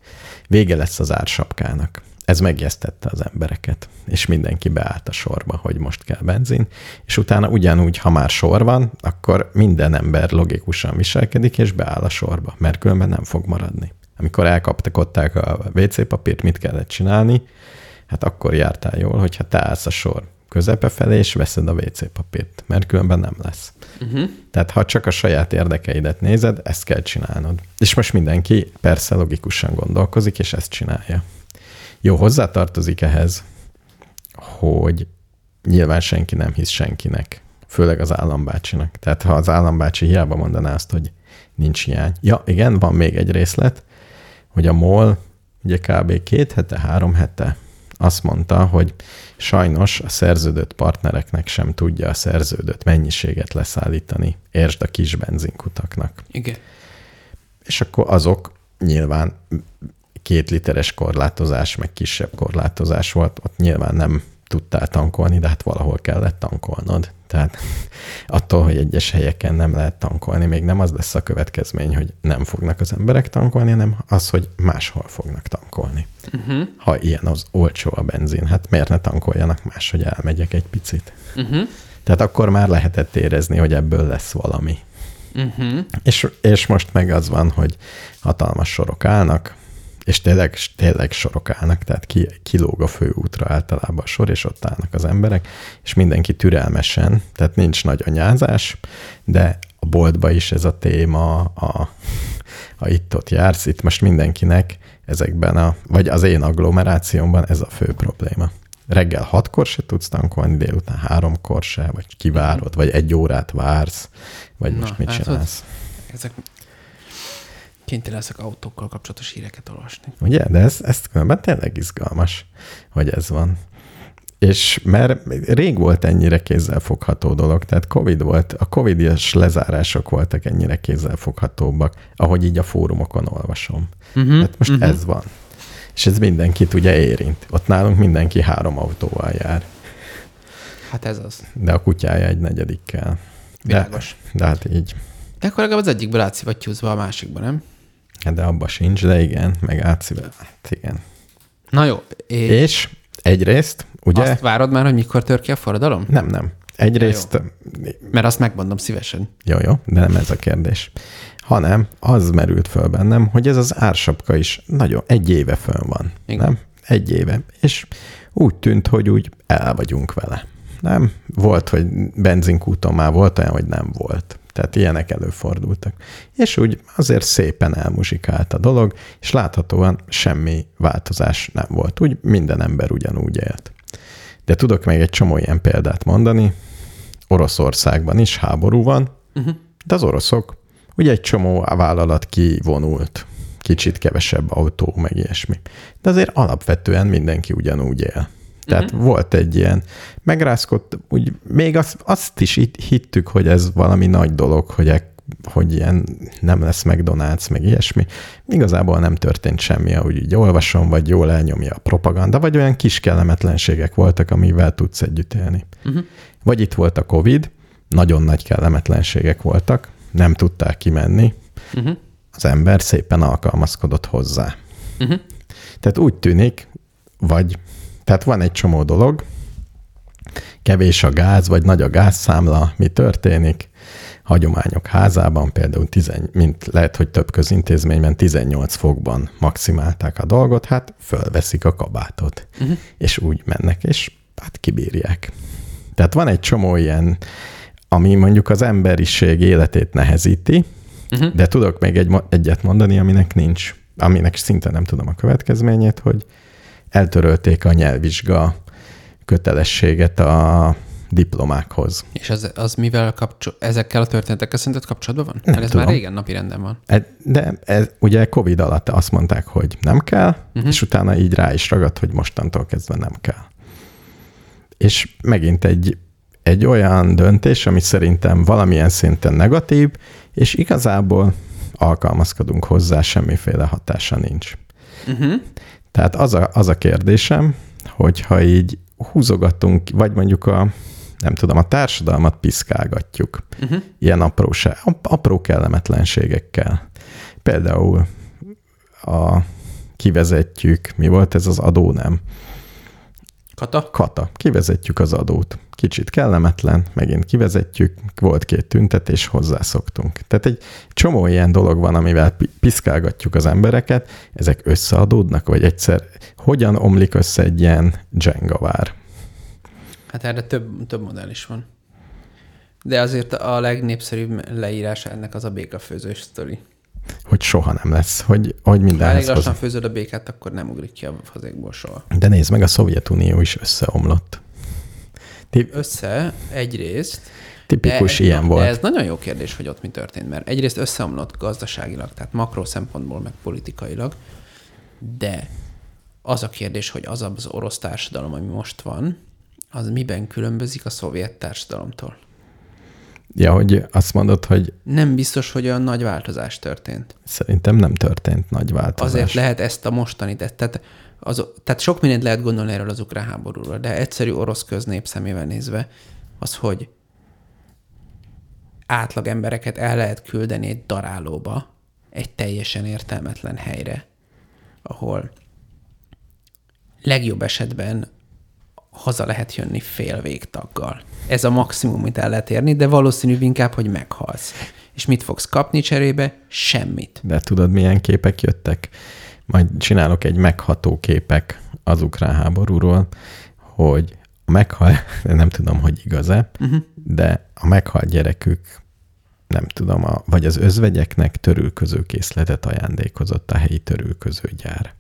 vége lesz az ársapkának. Ez megjesztette az embereket, és mindenki beállt a sorba, hogy most kell benzin, és utána ugyanúgy, ha már sor van, akkor minden ember logikusan viselkedik, és beáll a sorba, mert különben nem fog maradni. Amikor elkaptakották a WC papírt, mit kellett csinálni? Hát akkor jártál jól, hogyha te állsz a sor közepe felé, és veszed a WC papírt, mert különben nem lesz. Uh-huh. Tehát ha csak a saját érdekeidet nézed, ezt kell csinálnod. És most mindenki persze logikusan gondolkozik, és ezt csinálja. Jó, hozzátartozik ehhez, hogy nyilván senki nem hisz senkinek, főleg az állambácsinak. Tehát ha az állambácsi hiába mondaná azt, hogy nincs hiány. Ja, igen, van még egy részlet, hogy a MOL ugye kb. két hete, három hete azt mondta, hogy sajnos a szerződött partnereknek sem tudja a szerződött mennyiséget leszállítani, értsd a kis benzinkutaknak. Igen. És akkor azok nyilván két literes korlátozás, meg kisebb korlátozás volt, ott nyilván nem tudtál tankolni, de hát valahol kellett tankolnod. Tehát attól, hogy egyes helyeken nem lehet tankolni, még nem az lesz a következmény, hogy nem fognak az emberek tankolni, hanem az, hogy máshol fognak tankolni. Uh-huh. Ha ilyen az olcsó a benzin, hát miért ne tankoljanak más, hogy elmegyek egy picit. Uh-huh. Tehát akkor már lehetett érezni, hogy ebből lesz valami. Uh-huh. És, és most meg az van, hogy hatalmas sorok állnak, és tényleg, tényleg sorok állnak, tehát ki, kilóg a főútra általában a sor, és ott állnak az emberek, és mindenki türelmesen, tehát nincs nagy anyázás, de a boltba is ez a téma, a, ha itt-ott jársz, itt most mindenkinek ezekben a, vagy az én agglomerációmban ez a fő probléma. Reggel hatkor se tudsz tankolni, délután háromkor se, vagy kivárod, vagy egy órát vársz, vagy Na, most mit látod? csinálsz. Ezek kénytelen leszek autókkal kapcsolatos híreket olvasni. Ugye? De ez, ez különben tényleg izgalmas, hogy ez van. És mert rég volt ennyire kézzelfogható dolog, tehát Covid volt, a Covid-es lezárások voltak ennyire kézzelfoghatóbbak, ahogy így a fórumokon olvasom. Uh-huh. Hát most uh-huh. ez van. És ez mindenkit ugye érint. Ott nálunk mindenki három autóval jár, Hát ez az. de a kutyája egy negyedikkel. De, Világos. de hát így. De akkor legalább az egyikből átszivattyúzva a másikban, nem? De abba sincs, de igen, meg átszivel. Hát igen. Na jó. És, És egyrészt, ugye? azt várod már, hogy mikor tör ki a forradalom? Nem, nem. Egyrészt, Mert azt megmondom szívesen. jó, jó, de nem ez a kérdés, hanem az merült föl bennem, hogy ez az ársapka is nagyon, egy éve fönn van, Igen. nem? Egy éve. És úgy tűnt, hogy úgy el vagyunk vele. Nem? Volt, hogy benzinkúton már volt olyan, hogy nem volt. Tehát ilyenek előfordultak. És úgy azért szépen elmuzsikált a dolog, és láthatóan semmi változás nem volt. Úgy minden ember ugyanúgy élt. De tudok még egy csomó ilyen példát mondani. Oroszországban is háború van, uh-huh. de az oroszok, ugye egy csomó vállalat kivonult, kicsit kevesebb autó, meg ilyesmi. De azért alapvetően mindenki ugyanúgy él. Tehát uh-huh. volt egy ilyen, megrázkodt, úgy még azt, azt is itt hittük, hogy ez valami nagy dolog, hogy, e, hogy ilyen nem lesz McDonald's, meg ilyesmi. Igazából nem történt semmi, ahogy így olvasom, vagy jól elnyomja a propaganda, vagy olyan kis kellemetlenségek voltak, amivel tudsz együtt élni. Uh-huh. Vagy itt volt a Covid, nagyon nagy kellemetlenségek voltak, nem tudták kimenni, Uh-huh. az ember szépen alkalmazkodott hozzá. Uh-huh. Tehát úgy tűnik, vagy, tehát van egy csomó dolog, kevés a gáz, vagy nagy a gázszámla, mi történik, hagyományok házában például, tizen, mint lehet, hogy több közintézményben 18 fokban maximálták a dolgot, hát fölveszik a kabátot, uh-huh. és úgy mennek, és hát kibírják. Tehát van egy csomó ilyen, ami mondjuk az emberiség életét nehezíti, uh-huh. de tudok még egy, egyet mondani, aminek nincs, aminek szinte nem tudom a következményét, hogy eltörölték a nyelvvizsga kötelességet a diplomákhoz. És az, az mivel kapcsol, ezekkel a történetekkel szerinted kapcsolatban van? Mert ez tudom. már régen napi renden van. E- De ez, ugye Covid alatt azt mondták, hogy nem kell, uh-huh. és utána így rá is ragadt, hogy mostantól kezdve nem kell. És megint egy, egy olyan döntés, ami szerintem valamilyen szinten negatív, és igazából alkalmazkodunk hozzá, semmiféle hatása nincs. Uh-huh. Tehát az a, az a kérdésem, hogyha így húzogatunk, vagy mondjuk a, nem tudom, a társadalmat piszkálgatjuk, uh-huh. ilyen apróság, apró kellemetlenségekkel. Például a kivezetjük, mi volt ez az adó, nem? Kata? Kata, kivezetjük az adót. Kicsit kellemetlen, megint kivezetjük, volt két tüntetés, hozzászoktunk. Tehát egy csomó ilyen dolog van, amivel pi- piszkálgatjuk az embereket, ezek összeadódnak, vagy egyszer hogyan omlik össze egy ilyen Jenga vár? Hát erre több, több modell is van. De azért a legnépszerűbb leírás ennek az a békafőzős sztori. Hogy soha nem lesz, hogy, hogy Ha elég lassan hozzá. főzöd a békát, akkor nem ugrik ki a fazékból soha. De nézd meg, a Szovjetunió is összeomlott. Ti- Össze egyrészt, Tipikus de, ilyen de volt. ez nagyon jó kérdés, hogy ott mi történt, mert egyrészt összeomlott gazdaságilag, tehát makró szempontból, meg politikailag, de az a kérdés, hogy az az orosz társadalom, ami most van, az miben különbözik a szovjet társadalomtól. Ja, hogy azt mondod, hogy Nem biztos, hogy olyan nagy változás történt. szerintem nem történt nagy változás. Azért lehet ezt a mostani, tehát, az, tehát sok mindent lehet gondolni erről az ukrán háborúról, de egyszerű orosz köznép szemével nézve az, hogy átlag embereket el lehet küldeni egy darálóba, egy teljesen értelmetlen helyre, ahol legjobb esetben haza lehet jönni fél végtaggal. Ez a maximum, amit el lehet érni, de valószínűbb inkább, hogy meghalsz. És mit fogsz kapni cserébe? Semmit. De tudod, milyen képek jöttek? Majd csinálok egy megható képek az ukrán háborúról, hogy a meghal, nem tudom, hogy igaz-e, uh-huh. de a meghalt gyerekük, nem tudom, a, vagy az özvegyeknek törülköző készletet ajándékozott a helyi törülközőgyár.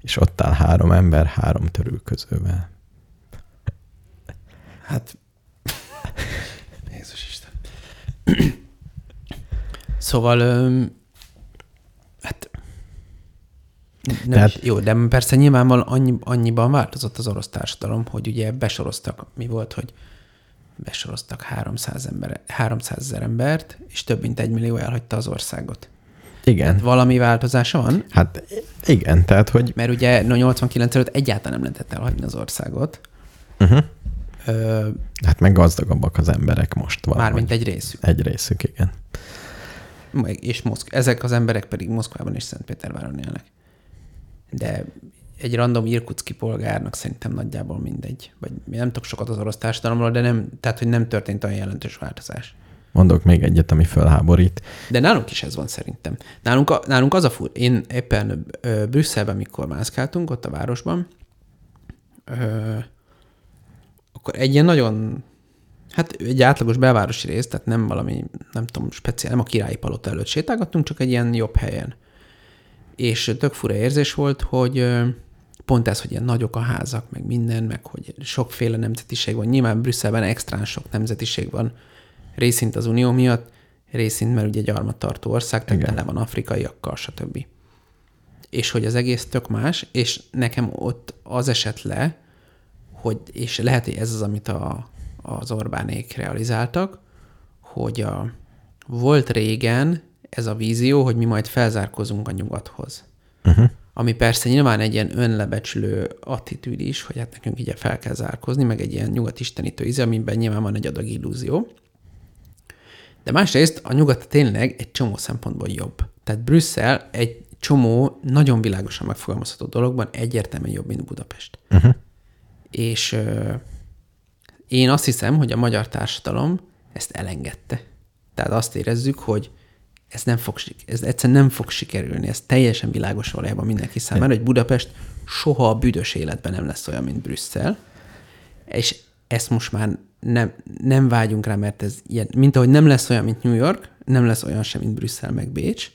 És ott áll három ember három törülközővel. Hát, Jézus Isten. szóval, öm, hát, nem Tehát- Tehát, jó, de persze nyilvánvalóan annyi, annyiban változott az orosz társadalom, hogy ugye besoroztak, mi volt, hogy besoroztak 300, ember, 300 ezer embert, és több mint egy millió elhagyta az országot. Igen. Valami változása van? Hát igen, tehát, hogy Mert ugye no, 89 előtt egyáltalán nem lehetett elhagyni az országot. uh-huh. Ö, hát meg gazdagabbak az emberek most van. mármint egy részük. Egy részük, igen. És Moszk- ezek az emberek pedig Moszkvában és Szentpéterváron élnek. De egy random irkutski polgárnak szerintem nagyjából mindegy. Vagy nem tudok sokat az orosz társadalomról, de nem, tehát, hogy nem történt olyan jelentős változás. Mondok még egyet, ami fölháborít. De nálunk is ez van szerintem. Nálunk, a, nálunk az a fur, én éppen ö, Brüsszelben, mikor mászkáltunk, ott a városban, ö, akkor egy ilyen nagyon, hát egy átlagos belvárosi rész, tehát nem valami, nem tudom, speciál, nem a királyi palota előtt sétálgattunk, csak egy ilyen jobb helyen. És tök fura érzés volt, hogy pont ez, hogy ilyen nagyok a házak, meg minden, meg hogy sokféle nemzetiség van. Nyilván Brüsszelben extrán sok nemzetiség van, részint az unió miatt, részint, mert ugye gyarmattartó ország, tehát tele van afrikaiakkal, stb. És hogy az egész tök más, és nekem ott az esett le, hogy, és lehet, hogy ez az, amit a, az Orbánék realizáltak, hogy a, volt régen ez a vízió, hogy mi majd felzárkozunk a nyugathoz. Uh-huh. Ami persze nyilván egy ilyen önlebecsülő attitűd is, hogy hát nekünk így fel kell zárkozni, meg egy ilyen nyugat istenítő íze, amiben nyilván van egy adag illúzió. De másrészt a nyugat tényleg egy csomó szempontból jobb. Tehát Brüsszel egy csomó nagyon világosan megfogalmazható dologban egyértelműen jobb, mint Budapest. Uh-huh. És ö, én azt hiszem, hogy a magyar társadalom ezt elengedte. Tehát azt érezzük, hogy ez nem fog, ez egyszerűen nem fog sikerülni. Ez teljesen világos valójában mindenki számára, hogy Budapest soha a büdös életben nem lesz olyan, mint Brüsszel. És ezt most már nem, nem vágyunk rá, mert ez ilyen, mint ahogy nem lesz olyan, mint New York, nem lesz olyan sem, mint Brüsszel meg Bécs.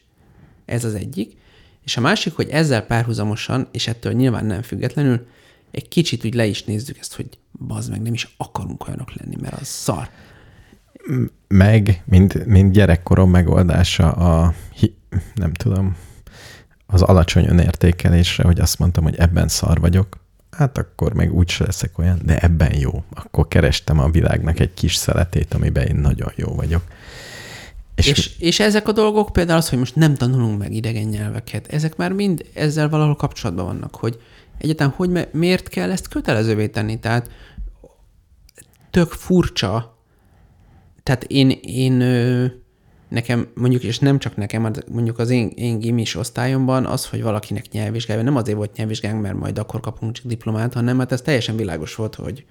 Ez az egyik. És a másik, hogy ezzel párhuzamosan, és ettől nyilván nem függetlenül, egy kicsit úgy le is nézzük ezt, hogy bazd meg, nem is akarunk olyanok lenni, mert az szar. Meg, mint, mint gyerekkorom megoldása a, nem tudom, az alacsony önértékelésre, hogy azt mondtam, hogy ebben szar vagyok, hát akkor meg úgy leszek olyan, de ebben jó. Akkor kerestem a világnak egy kis szeletét, amiben én nagyon jó vagyok. És, És, és, ezek a dolgok például az, hogy most nem tanulunk meg idegen nyelveket, ezek már mind ezzel valahol kapcsolatban vannak, hogy egyáltalán hogy miért kell ezt kötelezővé tenni. Tehát tök furcsa, tehát én, én ö, nekem mondjuk, és nem csak nekem, hát mondjuk az én, én gimis osztályomban az, hogy valakinek nyelvvizsgája, nem azért volt nyelvvizsgánk, mert majd akkor kapunk csak diplomát, hanem hát ez teljesen világos volt, hogy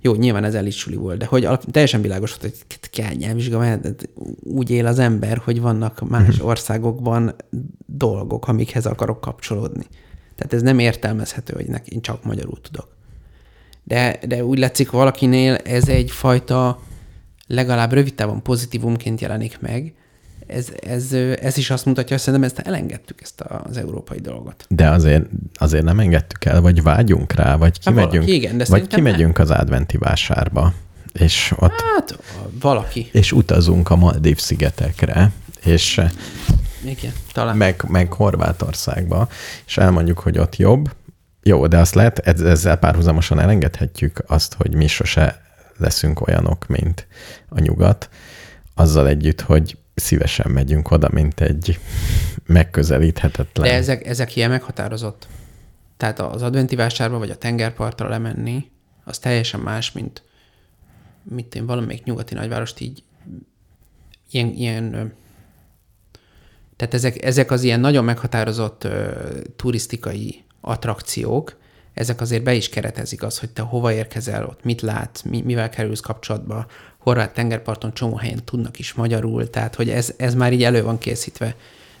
jó, nyilván ez elitsuli volt, de hogy alap, teljesen világos volt, hogy kell nyelvvizsga, mert úgy él az ember, hogy vannak más országokban dolgok, amikhez akarok kapcsolódni. Tehát ez nem értelmezhető, hogy neki én csak magyarul tudok. De, de úgy látszik, valakinél ez egyfajta legalább rövid távon pozitívumként jelenik meg. Ez, ez, ez is azt mutatja, hogy szerintem ezt elengedtük, ezt az európai dolgot. de azért, azért nem engedtük el, vagy vágyunk rá, vagy Hát valaki, kimegyünk, igen, de vagy kimegyünk az adventi vásárba, és ott Hát valaki. és utazunk a Maldív szigetekre, és Igen, talán. meg, meg Horvátországba, és elmondjuk, hogy ott jobb. Jó, de azt lehet, ez- ezzel párhuzamosan elengedhetjük azt, hogy mi sose leszünk olyanok, mint a nyugat, azzal együtt, hogy szívesen megyünk oda, mint egy megközelíthetetlen. De ezek, ezek ilyen meghatározott. Tehát az adventi vásárba vagy a tengerpartra lemenni, az teljesen más, mint mint én valamelyik nyugati nagyvárost így ilyen, ilyen tehát ezek, ezek az ilyen nagyon meghatározott ö, turisztikai attrakciók, ezek azért be is keretezik az, hogy te hova érkezel, ott mit látsz, mi, mivel kerülsz kapcsolatba. Horvát tengerparton csomó helyen tudnak is magyarul, tehát hogy ez, ez már így elő van készítve.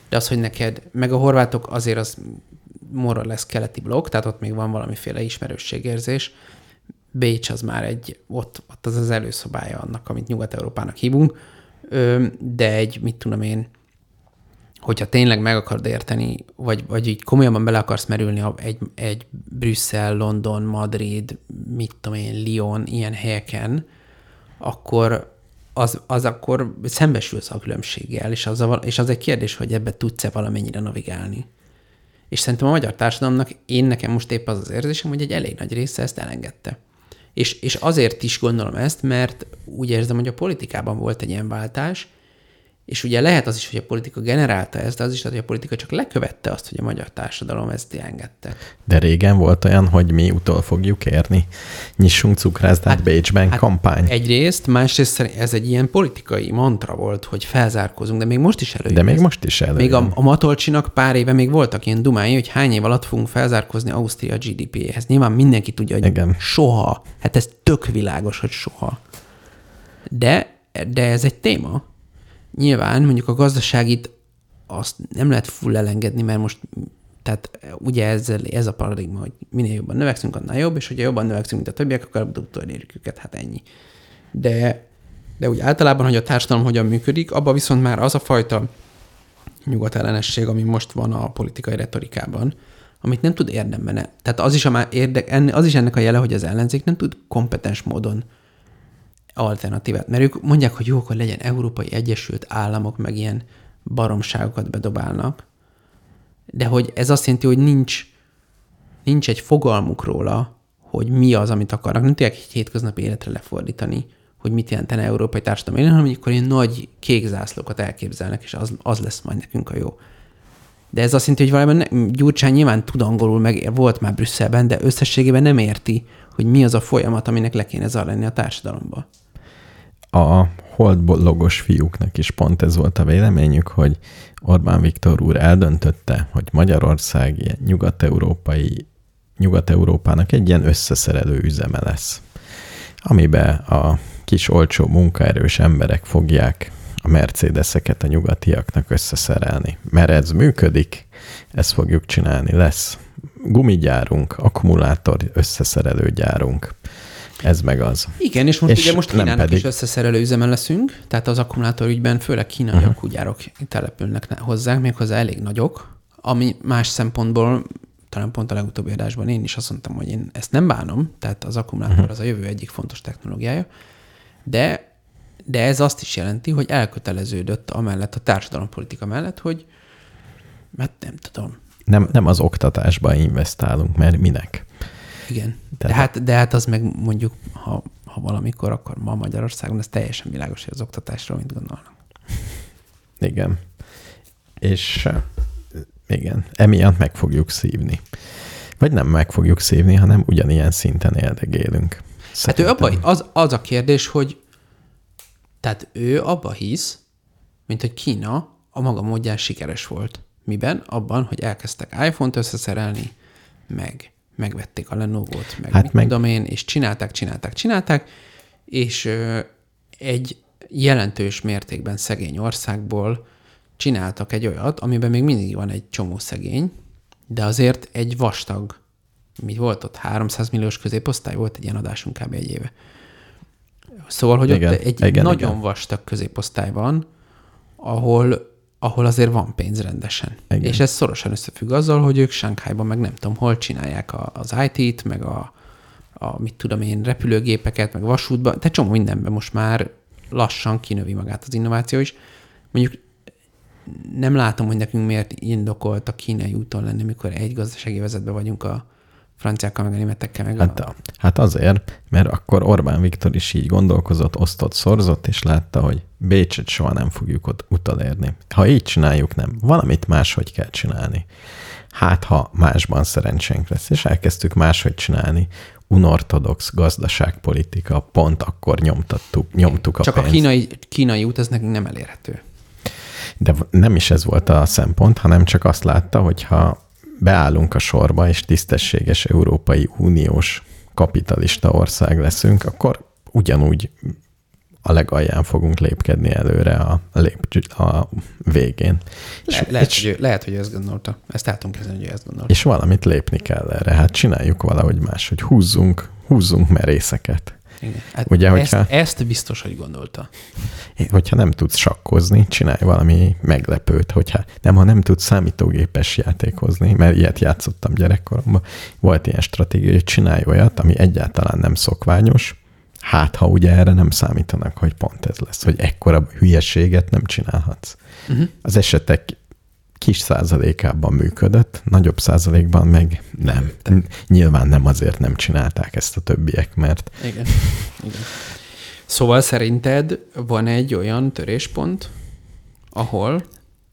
De az, hogy neked, meg a horvátok azért az morra lesz keleti blokk, tehát ott még van valamiféle ismerősségérzés. Bécs az már egy, ott, ott az az előszobája annak, amit Nyugat-Európának hívunk, de egy, mit tudom én, hogyha tényleg meg akarod érteni, vagy, vagy így komolyabban bele akarsz merülni a- egy, egy Brüsszel, London, Madrid, mit tudom én, Lyon, ilyen helyeken, akkor az, az akkor szembesülsz a különbséggel, és az, a, és az egy kérdés, hogy ebbe tudsz-e valamennyire navigálni. És szerintem a magyar társadalomnak, én nekem most épp az az érzésem, hogy egy elég nagy része ezt elengedte. És, és azért is gondolom ezt, mert úgy érzem, hogy a politikában volt egy ilyen váltás, És ugye lehet az is, hogy a politika generálta ezt, de az is lehet, hogy a politika csak lekövette azt, hogy a magyar társadalom ezt engedte. De régen volt olyan, hogy mi utol fogjuk érni. Nyissunk cukrászdát hát, Bécsben hát kampány. Egyrészt, másrészt ez egy ilyen politikai mantra volt, hogy felzárkozunk, de még most is előjön. De még ez. most is előjön. Még a, a Matolcsinak pár éve még voltak ilyen dumái, hogy hány év alatt fogunk felzárkozni Ausztria GDP-hez. Nyilván mindenki tudja, hogy Igen. soha. Hát ez tök világos, hogy soha. De, de ez egy téma. Nyilván mondjuk a gazdaságit azt nem lehet full elengedni, mert most tehát ugye ezzel, ez a paradigma, hogy minél jobban növekszünk, annál jobb, és hogyha jobban növekszünk, mint a többiek, akkor utolérjük őket, hát ennyi. De, de úgy általában, hogy a társadalom hogyan működik, abban viszont már az a fajta nyugatellenesség, ami most van a politikai retorikában, amit nem tud érdemben. Tehát az is, a már érde, az is ennek a jele, hogy az ellenzék nem tud kompetens módon alternatívát. Mert ők mondják, hogy jó, akkor legyen Európai Egyesült Államok, meg ilyen baromságokat bedobálnak, de hogy ez azt jelenti, hogy nincs, nincs egy fogalmuk róla, hogy mi az, amit akarnak. Nem tudják egy hétköznapi életre lefordítani, hogy mit jelentene európai társadalom élni, hanem akkor ilyen nagy kék zászlókat elképzelnek, és az, az lesz majd nekünk a jó. De ez azt jelenti, hogy valami ne, Gyurcsány nyilván tud angolul, meg volt már Brüsszelben, de összességében nem érti, hogy mi az a folyamat, aminek le kéne zajlani a társadalomba a holdlogos fiúknak is pont ez volt a véleményük, hogy Orbán Viktor úr eldöntötte, hogy Magyarország ilyen nyugat-európai, nyugat-európának egy ilyen összeszerelő üzeme lesz, amiben a kis olcsó munkaerős emberek fogják a Mercedeseket a nyugatiaknak összeszerelni. Mert ez működik, ezt fogjuk csinálni. Lesz gumigyárunk, akkumulátor összeszerelő gyárunk ez meg az. Igen, és most és ugye most Kínának pedig... is összeszerelő üzemen leszünk, tehát az akkumulátor ügyben főleg kínai uh-huh. akkugyárok települnek hozzánk, méghozzá elég nagyok, ami más szempontból talán pont a legutóbbi adásban én is azt mondtam, hogy én ezt nem bánom, tehát az akkumulátor uh-huh. az a jövő egyik fontos technológiája, de, de ez azt is jelenti, hogy elköteleződött amellett, a társadalompolitika mellett, hogy hát nem tudom. Nem, nem az oktatásba investálunk, mert minek? Igen. De hát, de hát az meg mondjuk, ha, ha valamikor, akkor ma Magyarországon ez teljesen világos, hogy az oktatásról mit gondolnak. Igen. És igen, emiatt meg fogjuk szívni. Vagy nem meg fogjuk szívni, hanem ugyanilyen szinten éldegélünk. Hát ő abba, az, az a kérdés, hogy tehát ő abba hisz, mint hogy Kína a maga módján sikeres volt. Miben? Abban, hogy elkezdtek iPhone-t összeszerelni, meg megvették a Lenovo-t, meg hát mit meg... tudom én, és csinálták, csinálták, csinálták, és ö, egy jelentős mértékben szegény országból csináltak egy olyat, amiben még mindig van egy csomó szegény, de azért egy vastag, mi volt ott, 300 milliós középosztály volt egy ilyen adásunk kb. egy éve. Szóval, hogy igen, ott egy igen, nagyon igen. vastag középosztály van, ahol ahol azért van pénz rendesen. Igen. És ez szorosan összefügg azzal, hogy ők Sánkhájban meg nem tudom hol csinálják a, az IT-t, meg a, a, mit tudom én, repülőgépeket, meg vasútban, tehát csomó mindenben most már lassan kinövi magát az innováció is. Mondjuk nem látom, hogy nekünk miért indokolt a kínai úton lenni, mikor egy gazdasági vezetben vagyunk a, franciákkal, meg a németekkel. Meg hát, a... hát azért, mert akkor Orbán Viktor is így gondolkozott, osztott, szorzott, és látta, hogy Bécset soha nem fogjuk ott utolérni. Ha így csináljuk, nem. Valamit máshogy kell csinálni. Hát, ha másban szerencsénk lesz, és elkezdtük máshogy csinálni, unortodox gazdaságpolitika, pont akkor nyomtattuk, nyomtuk a Csak pénzt. a kínai, kínai út, ez nekünk nem elérhető. De nem is ez volt a szempont, hanem csak azt látta, hogy ha beállunk a sorba, és tisztességes Európai Uniós kapitalista ország leszünk, akkor ugyanúgy a legalján fogunk lépkedni előre a, lép, a végén. Le, és, lehet, és, hogy ő, lehet, hogy ő ezt gondolta. Ezt el tudom kezdeni, hogy ő ezt gondolta. És valamit lépni kell erre. Hát csináljuk valahogy más, hogy húzzunk, húzzunk merészeket. Igen. Hát Ugye, ezt, hogyha, ezt biztos, hogy gondolta. Hogyha nem tudsz sakkozni, csinálj valami meglepőt. Hogyha nem, ha nem tudsz számítógépes játékozni, mert ilyet játszottam gyerekkoromban, volt ilyen stratégia, hogy csinálj olyat, ami egyáltalán nem szokványos, hát ha ugye erre nem számítanak, hogy pont ez lesz, hogy ekkora hülyeséget nem csinálhatsz. Uh-huh. Az esetek kis százalékában működött, nagyobb százalékban meg nem. Nyilván nem azért nem csinálták ezt a többiek, mert... Igen. Igen. Szóval szerinted van egy olyan töréspont, ahol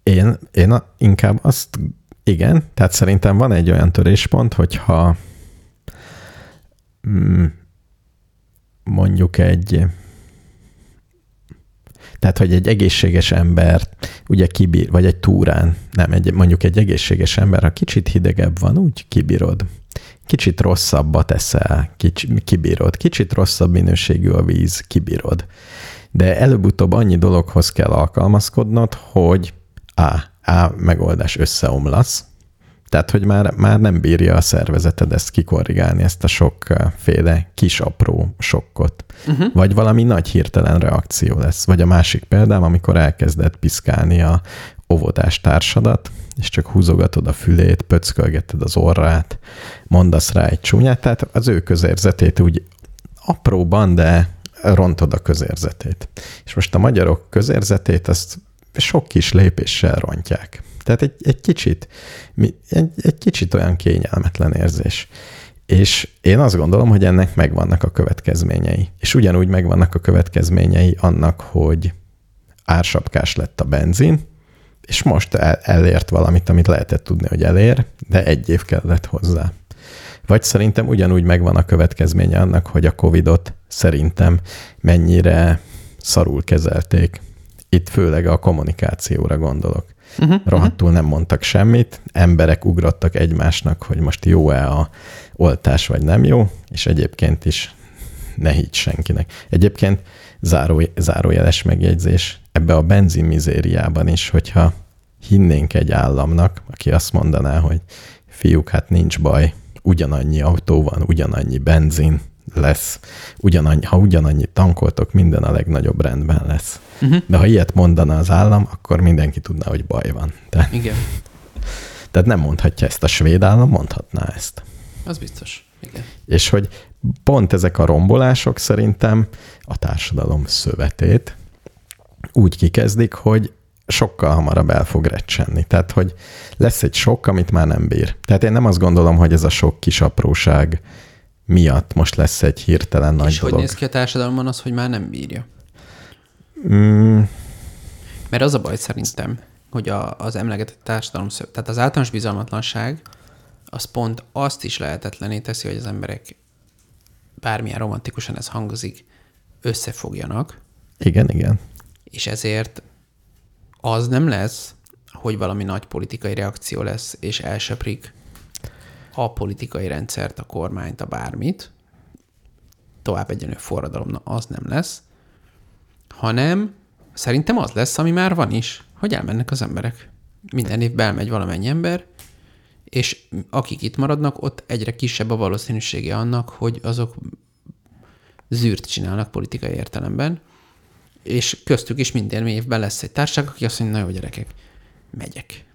Én, én a- inkább azt, igen, tehát szerintem van egy olyan töréspont, hogyha mm, mondjuk egy, tehát, hogy egy egészséges ember ugye kibír, vagy egy túrán, nem, egy, mondjuk egy egészséges ember, ha kicsit hidegebb van, úgy kibírod. Kicsit rosszabbat eszel, kicsi, kibírod. Kicsit rosszabb minőségű a víz, kibírod. De előbb-utóbb annyi dologhoz kell alkalmazkodnod, hogy A. A megoldás összeomlasz, tehát, hogy már, már nem bírja a szervezeted ezt kikorrigálni, ezt a sokféle kis apró sokkot. Uh-huh. Vagy valami nagy hirtelen reakció lesz. Vagy a másik példám, amikor elkezded piszkálni a óvodás társadat, és csak húzogatod a fülét, pöckölgeted az orrát, mondasz rá egy csúnyát, tehát az ő közérzetét úgy apróban, de rontod a közérzetét. És most a magyarok közérzetét azt sok kis lépéssel rontják. Tehát egy, egy kicsit, egy, egy kicsit olyan kényelmetlen érzés. És én azt gondolom, hogy ennek megvannak a következményei. És ugyanúgy megvannak a következményei annak, hogy ársapkás lett a benzin, és most el, elért valamit, amit lehetett tudni, hogy elér, de egy év kellett hozzá. Vagy szerintem ugyanúgy megvan a következménye annak, hogy a Covid-ot szerintem mennyire szarul kezelték. Itt főleg a kommunikációra gondolok. Uh-huh, Rohadtul nem mondtak semmit, emberek ugrottak egymásnak, hogy most jó-e a oltás, vagy nem jó, és egyébként is ne higgy senkinek. Egyébként záró, zárójeles megjegyzés, ebbe a benzin mizériában is, hogyha hinnénk egy államnak, aki azt mondaná, hogy fiúk, hát nincs baj, ugyanannyi autó van, ugyanannyi benzin lesz, ugyanannyi, ha ugyanannyi tankoltok, minden a legnagyobb rendben lesz. Uh-huh. De ha ilyet mondana az állam, akkor mindenki tudná, hogy baj van. Tehát, igen, tehát nem mondhatja ezt a svéd állam, mondhatná ezt. az biztos. Igen. És hogy pont ezek a rombolások szerintem a társadalom szövetét úgy kikezdik, hogy sokkal hamarabb el fog recsenni. Tehát, hogy lesz egy sok, amit már nem bír. Tehát én nem azt gondolom, hogy ez a sok kis apróság miatt most lesz egy hirtelen nagy És dolog. hogy néz ki a társadalomban az, hogy már nem bírja? Mm, Mert az a baj szerintem, hogy a, az emlegetett társadalom, tehát az általános bizalmatlanság, az pont azt is lehetetlené teszi, hogy az emberek bármilyen romantikusan ez hangzik, összefogjanak, igen, igen. és ezért az nem lesz, hogy valami nagy politikai reakció lesz, és elsöprik a politikai rendszert, a kormányt, a bármit, tovább egyenlő forradalom, na az nem lesz, hanem szerintem az lesz, ami már van is, hogy elmennek az emberek. Minden évben elmegy valamennyi ember, és akik itt maradnak, ott egyre kisebb a valószínűsége annak, hogy azok zűrt csinálnak politikai értelemben, és köztük is minden évben lesz egy társaság, aki azt mondja, na jó gyerekek, megyek.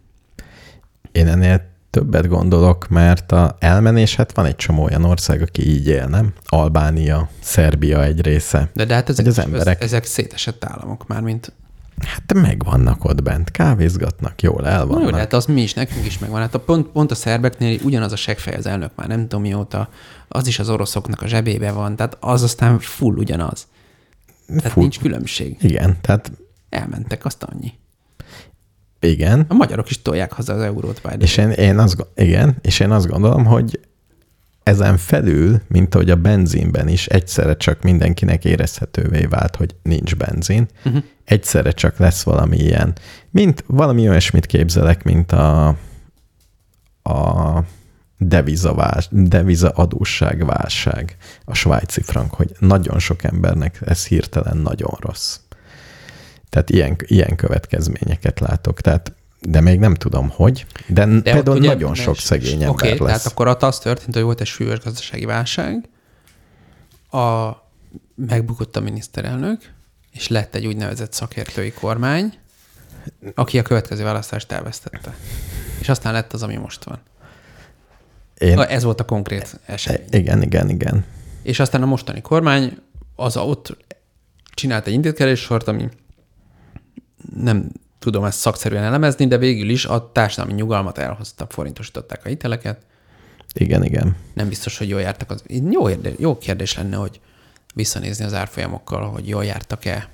Én ennél többet gondolok, mert a elmenés, hát van egy csomó olyan ország, aki így él, nem? Albánia, Szerbia egy része. De, de hát ezek, az emberek- ezek szétesett államok már, mint... Hát megvannak ott bent, kávézgatnak, jól el Na jó, vannak. de hát az mi is, nekünk is megvan. Hát a pont, pont a szerbeknél ugyanaz a seggfej az elnök már nem tudom mióta, az is az oroszoknak a zsebébe van, tehát az aztán full ugyanaz. Tehát Full. nincs különbség. Igen, tehát Elmentek, azt annyi. Igen, A magyarok is tolják haza az eurót, by és én, én azt, igen, és én azt gondolom, hogy ezen felül, mint ahogy a benzinben is egyszerre csak mindenkinek érezhetővé vált, hogy nincs benzin, uh-huh. egyszerre csak lesz valami ilyen, mint valami olyasmit képzelek, mint a, a devizavás, deviza adósságválság, a svájci frank, hogy nagyon sok embernek ez hirtelen nagyon rossz. Tehát ilyen, ilyen következményeket látok. Tehát, de még nem tudom, hogy. De, de például ugye- nagyon sok szegény ember Oké, lesz. tehát akkor ott az történt, hogy volt egy súlyos gazdasági válság, a, megbukott a miniszterelnök, és lett egy úgynevezett szakértői kormány, aki a következő választást elvesztette. És aztán lett az, ami most van. Én, Ez volt a konkrét esemény. igen, igen, igen. És aztán a mostani kormány az ott csinált egy intézkedéssort, ami nem tudom ezt szakszerűen elemezni, de végül is a társadalmi nyugalmat elhozta, forintosították a hiteleket. Igen, igen. Nem biztos, hogy jól jártak. Az... Jó, érde, jó kérdés lenne, hogy visszanézni az árfolyamokkal, hogy jól jártak-e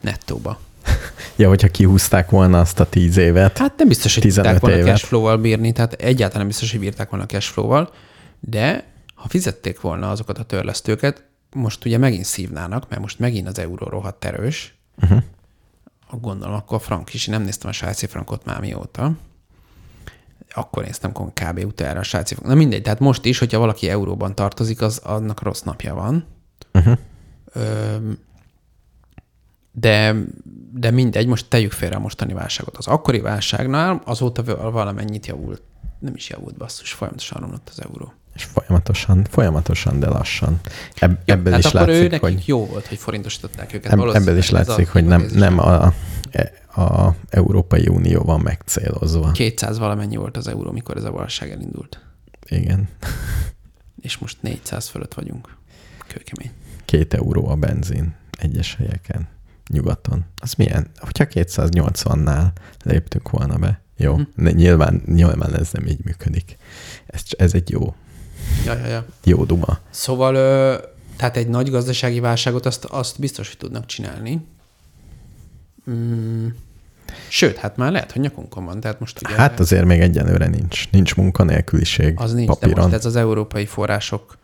nettóba. Ja, hogyha kihúzták volna azt a tíz évet. Hát nem biztos, hogy 15 tudták volna cashflow-val bírni, tehát egyáltalán nem biztos, hogy bírták volna cashflow-val, de ha fizették volna azokat a törlesztőket, most ugye megint szívnának, mert most megint az euró rohadt erős. Uh-huh. Gondolom, akkor frank is, nem néztem a svájci frankot már mióta. Akkor néztem kb. utána a svájci frankot. Na mindegy, tehát most is, hogyha valaki euróban tartozik, az annak rossz napja van. Uh-huh. Öm, de, de mindegy, most tegyük félre a mostani válságot. Az akkori válságnál azóta val- valamennyit javult. Nem is javult, basszus, folyamatosan romlott az euró. És folyamatosan, folyamatosan, de lassan. Ebb, ebből Tehát is akkor ő látszik, nekik hogy, jó volt, hogy forintosították őket. Valószínűleg ebből is látszik, hogy nem, nem a, a Európai Unió van megcélozva. 200 valamennyi volt az euró, mikor ez a válság elindult. Igen. És most 400 fölött vagyunk. Kőkemény. Két euró a benzin egyes helyeken, nyugaton. Az milyen? Hogyha 280-nál léptünk volna be. Jó, uh-huh. nyilván, nyilván ez nem így működik. Ez, ez egy jó, Ja, ja, ja. jó duma. Szóval, tehát egy nagy gazdasági válságot azt, azt biztos, hogy tudnak csinálni. Mm. Sőt, hát már lehet, hogy nyakunkon van. Tehát most ugye Hát azért még egyenlőre nincs. Nincs munkanélküliség az nincs, de papíron. most ez az európai források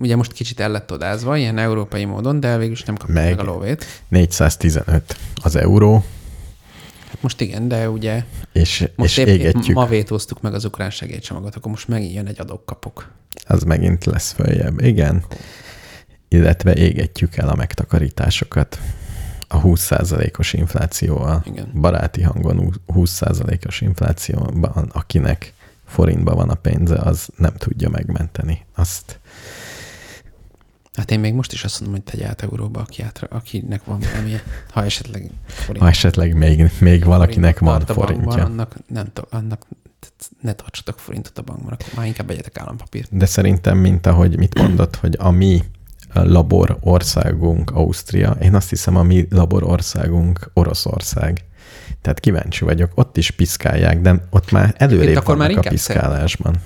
ugye most kicsit el lett odázva, ilyen európai módon, de végül is nem kapja meg, Meg. a lóvét. 415 az euró, most igen, de ugye és, most és épp, égetjük. ma vétóztuk meg az ukrán segélycsomagot, akkor most megint jön egy adok-kapok. Az megint lesz följebb. Igen. Illetve égetjük el a megtakarításokat a 20%-os inflációval. Igen. Baráti hangon 20%-os inflációban, akinek forintban van a pénze, az nem tudja megmenteni. Azt Hát én még most is azt mondom, hogy tegy át euróba, aki át, akinek van valami, ha esetleg forint. ha esetleg még, még valakinek van forintja. Annak, nem, annak ne tartsatok forintot a bankban, akkor már inkább vegyetek állampapírt. De szerintem, mint ahogy mit mondott, hogy a mi labor országunk Ausztria, én azt hiszem a mi labor országunk Oroszország. Tehát kíváncsi vagyok, ott is piszkálják, de ott már előrébb akkor már a piszkálásban.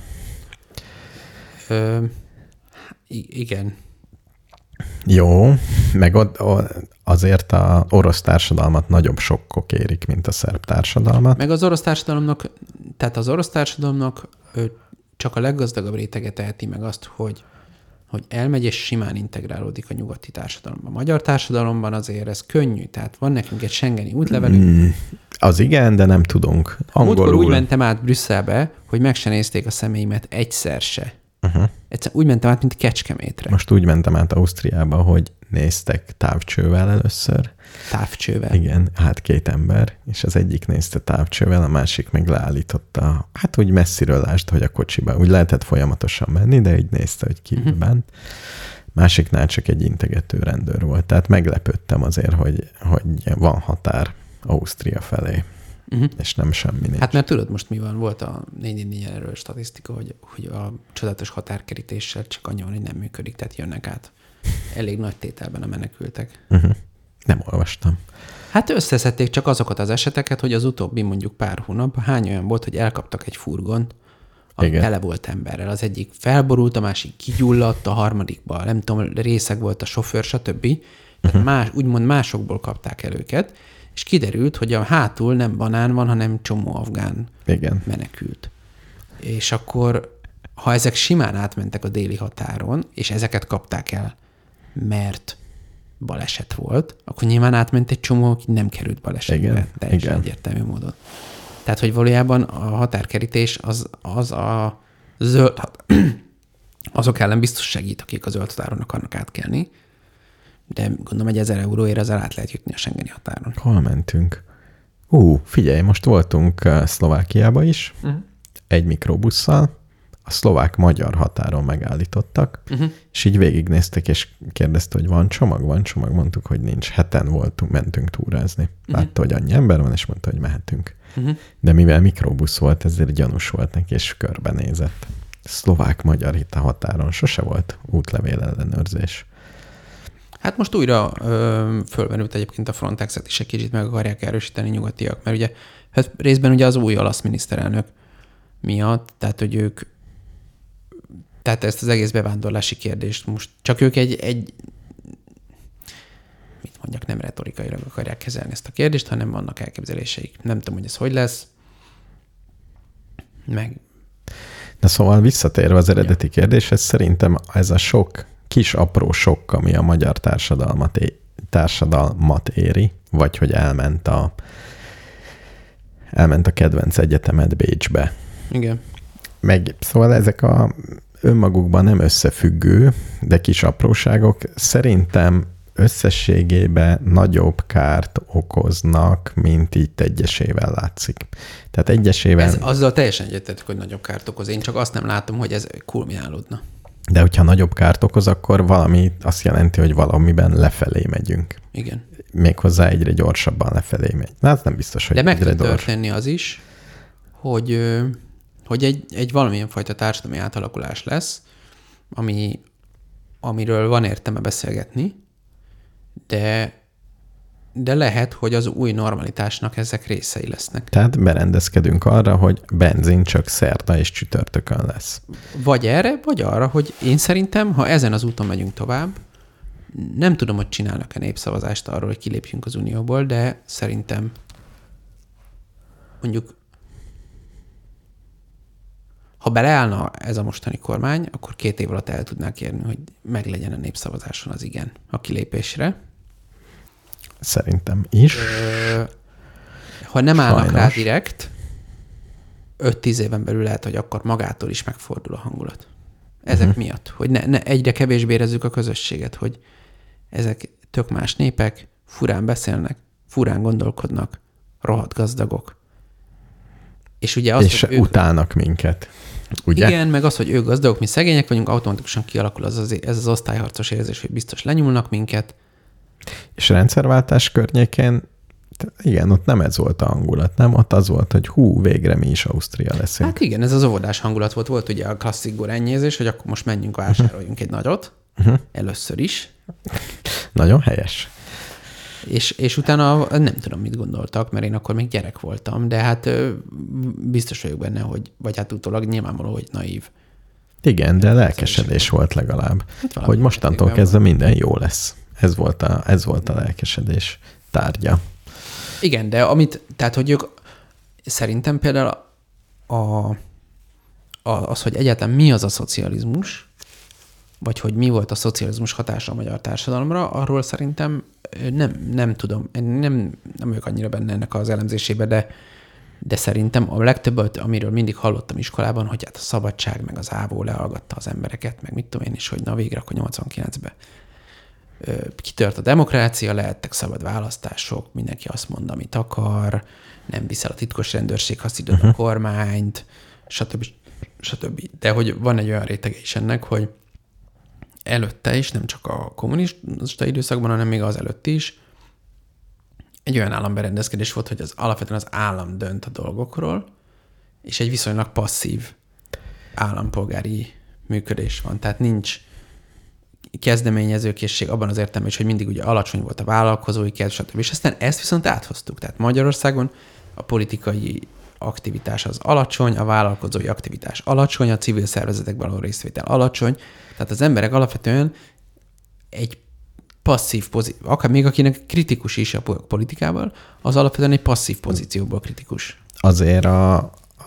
Ö, igen. Jó, meg ott, azért a orosz társadalmat nagyobb sokkok érik, mint a szerb társadalmat. Meg az orosz társadalomnak, tehát az orosz társadalomnak csak a leggazdagabb rétege teheti meg azt, hogy hogy elmegy és simán integrálódik a nyugati társadalomba. A magyar társadalomban azért ez könnyű, tehát van nekünk egy Schengeni útlevelünk, Mm, az igen, de nem tudunk. Múltkor Angolul. úgy mentem át Brüsszelbe, hogy meg se nézték a személyimet egyszer se. Uh-huh. Egyszer úgy mentem át, mint Kecskemétre. Most úgy mentem át Ausztriába, hogy néztek távcsővel először. távcsővel. Igen, hát két ember, és az egyik nézte távcsővel, a másik meg leállította, hát úgy messziről lásd, hogy a kocsiba, úgy lehetett folyamatosan menni, de így nézte, hogy ki uh-huh. bent. Másiknál csak egy integető rendőr volt, tehát meglepődtem azért, hogy, hogy van határ Ausztria felé, Uh-huh. és nem semmi nincs. Hát mert tudod most mi van? Volt a 444 erről statisztika, hogy, hogy a csodálatos határkerítéssel csak annyi van, hogy nem működik, tehát jönnek át elég nagy tételben a menekültek. uh-huh. Nem olvastam. Hát összeszedték csak azokat az eseteket, hogy az utóbbi mondjuk pár hónapban hány olyan volt, hogy elkaptak egy furgont, ami Igen. tele volt emberrel. Az egyik felborult, a másik kigyulladt, a harmadikban nem tudom, részeg volt a sofőr, stb. Tehát uh-huh. más, úgymond másokból kapták el őket, és kiderült, hogy a hátul nem banán van, hanem csomó afgán Igen. menekült. És akkor, ha ezek simán átmentek a déli határon, és ezeket kapták el, mert baleset volt, akkor nyilván átment egy csomó, aki nem került balesetbe. Igen, Teljesen igen. egyértelmű módon. Tehát, hogy valójában a határkerítés az, az a zöld, azok ellen biztos segít, akik a zöld határon akarnak átkelni, de gondolom, egy 1000 euróért ezzel át lehet jutni a Schengeni határon. Hol mentünk? Ú, figyelj, most voltunk uh, Szlovákiába is, uh-huh. egy mikrobusszal, a szlovák-magyar határon megállítottak, uh-huh. és így végignéztek, és kérdezte, hogy van csomag, van csomag, mondtuk, hogy nincs. Heten voltunk, mentünk túrázni. Látta, hogy annyi ember van, és mondta, hogy mehetünk. Uh-huh. De mivel mikrobusz volt, ezért gyanús volt neki, és körbenézett. Szlovák-magyar itt a határon sose volt útlevél ellenőrzés. Hát most újra ö, fölmerült egyébként a Frontexet is egy kicsit meg akarják erősíteni nyugatiak, mert ugye hát részben ugye az új olasz miniszterelnök miatt, tehát hogy ők tehát ezt az egész bevándorlási kérdést most csak ők egy, egy mit mondjak, nem retorikailag akarják kezelni ezt a kérdést, hanem vannak elképzeléseik. Nem tudom, hogy ez hogy lesz. Meg De szóval visszatérve az eredeti kérdéshez, szerintem ez a sok kis apró sok, ami a magyar társadalmat, é- társadalmat éri, vagy hogy elment a elment a kedvenc egyetemet Bécsbe. igen. Meg szóval ezek a önmagukban nem összefüggő, de kis apróságok szerintem összességében nagyobb kárt okoznak, mint itt egyesével látszik. Tehát egyesével, Ez, azzal teljesen egyetetek, hogy nagyobb kárt okoz. Én csak azt nem látom, hogy ez kulminálódna. De hogyha nagyobb kárt okoz, akkor valami azt jelenti, hogy valamiben lefelé megyünk. Igen. Méghozzá egyre gyorsabban lefelé megy. Na, az nem biztos, hogy De meg tud történni az is, hogy, hogy egy, egy valamilyen fajta társadalmi átalakulás lesz, ami, amiről van értelme beszélgetni, de, de lehet, hogy az új normalitásnak ezek részei lesznek. Tehát berendezkedünk arra, hogy benzin csak szerda és csütörtökön lesz. Vagy erre, vagy arra, hogy én szerintem, ha ezen az úton megyünk tovább, nem tudom, hogy csinálnak-e népszavazást arról, hogy kilépjünk az Unióból, de szerintem mondjuk ha beleállna ez a mostani kormány, akkor két év alatt el tudnák érni, hogy meglegyen a népszavazáson az igen a kilépésre. Szerintem is. Ö, ha nem állnak rá Sajnos. direkt, 5-10 éven belül lehet, hogy akkor magától is megfordul a hangulat. Ezek uh-huh. miatt, hogy ne, ne, egyre kevésbé érezzük a közösséget, hogy ezek tök más népek, furán beszélnek, furán gondolkodnak, rohadt gazdagok. És ugye az, és hogy ők, utálnak minket. Ugye? igen, meg az, hogy ők gazdagok, mi szegények vagyunk, automatikusan kialakul az, az, ez az osztályharcos érzés, hogy biztos lenyúlnak minket. És rendszerváltás környékén, igen, ott nem ez volt a hangulat, nem? Ott az volt, hogy hú, végre mi is Ausztria leszünk. Hát igen, ez az óvodás hangulat volt. Volt ugye a klasszik gorennyézés, hogy akkor most menjünk, vásároljunk egy nagyot. Uh-huh. Először is. Nagyon helyes. És, és utána nem tudom, mit gondoltak, mert én akkor még gyerek voltam, de hát biztos vagyok benne, hogy, vagy hát utólag nyilvánvaló, hogy naív. Igen, de lelkesedés volt legalább, Hát hogy mostantól kezdve minden jó lesz. Ez volt a, ez volt a lelkesedés tárgya. Igen, de amit, tehát hogy ők szerintem például a, a, az, hogy egyáltalán mi az a szocializmus, vagy hogy mi volt a szocializmus hatása a magyar társadalomra, arról szerintem nem, nem tudom, nem, nem vagyok annyira benne ennek az elemzésébe, de, de szerintem a legtöbbet, amiről mindig hallottam iskolában, hogy hát a szabadság, meg az ávó leallgatta az embereket, meg mit tudom én is, hogy na végre akkor 89-be ö, kitört a demokrácia, lehettek szabad választások, mindenki azt mond, amit akar, nem viszel a titkos rendőrség, haszidod uh-huh. a kormányt, stb. stb. De hogy van egy olyan rétege is ennek, hogy előtte is, nem csak a kommunista időszakban, hanem még az előtt is, egy olyan államberendezkedés volt, hogy az alapvetően az állam dönt a dolgokról, és egy viszonylag passzív állampolgári működés van. Tehát nincs kezdeményezőkészség abban az értelemben is, hogy mindig ugye alacsony volt a vállalkozói kedv, stb. És aztán ezt viszont áthoztuk. Tehát Magyarországon a politikai aktivitás az alacsony, a vállalkozói aktivitás alacsony, a civil szervezetekben való részvétel alacsony. Tehát az emberek alapvetően egy passzív pozíció, akár még akinek kritikus is a po- politikával, az alapvetően egy passzív pozícióból kritikus. Azért a,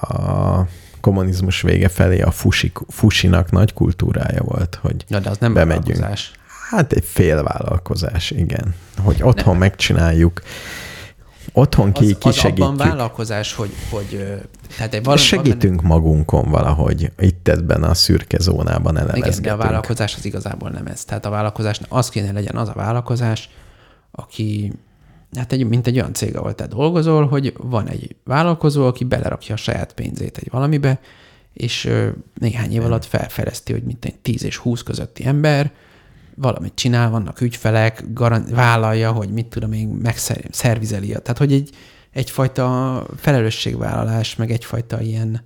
a kommunizmus vége felé a fusi, fusinak nagy kultúrája volt, hogy Ja, de az nem Bemegyünk. vállalkozás. hát egy félvállalkozás, igen. Hogy otthon nem. megcsináljuk, otthon ki, Az, az abban kisegítjük. vállalkozás, hogy, hogy tehát egy valami, Segítünk magunkon valahogy, itt ebben a szürke zónában Igen, de a vállalkozás az igazából nem ez. Tehát a vállalkozás az kéne legyen az a vállalkozás, aki, hát egy, mint egy olyan cég, ahol te dolgozol, hogy van egy vállalkozó, aki belerakja a saját pénzét egy valamibe, és néhány év alatt felfejleszti, hogy mint egy 10 és 20 közötti ember, valamit csinál, vannak ügyfelek, garan- vállalja, hogy mit tudom én, megszervizeli. Tehát, hogy egy, egyfajta felelősségvállalás, meg egyfajta ilyen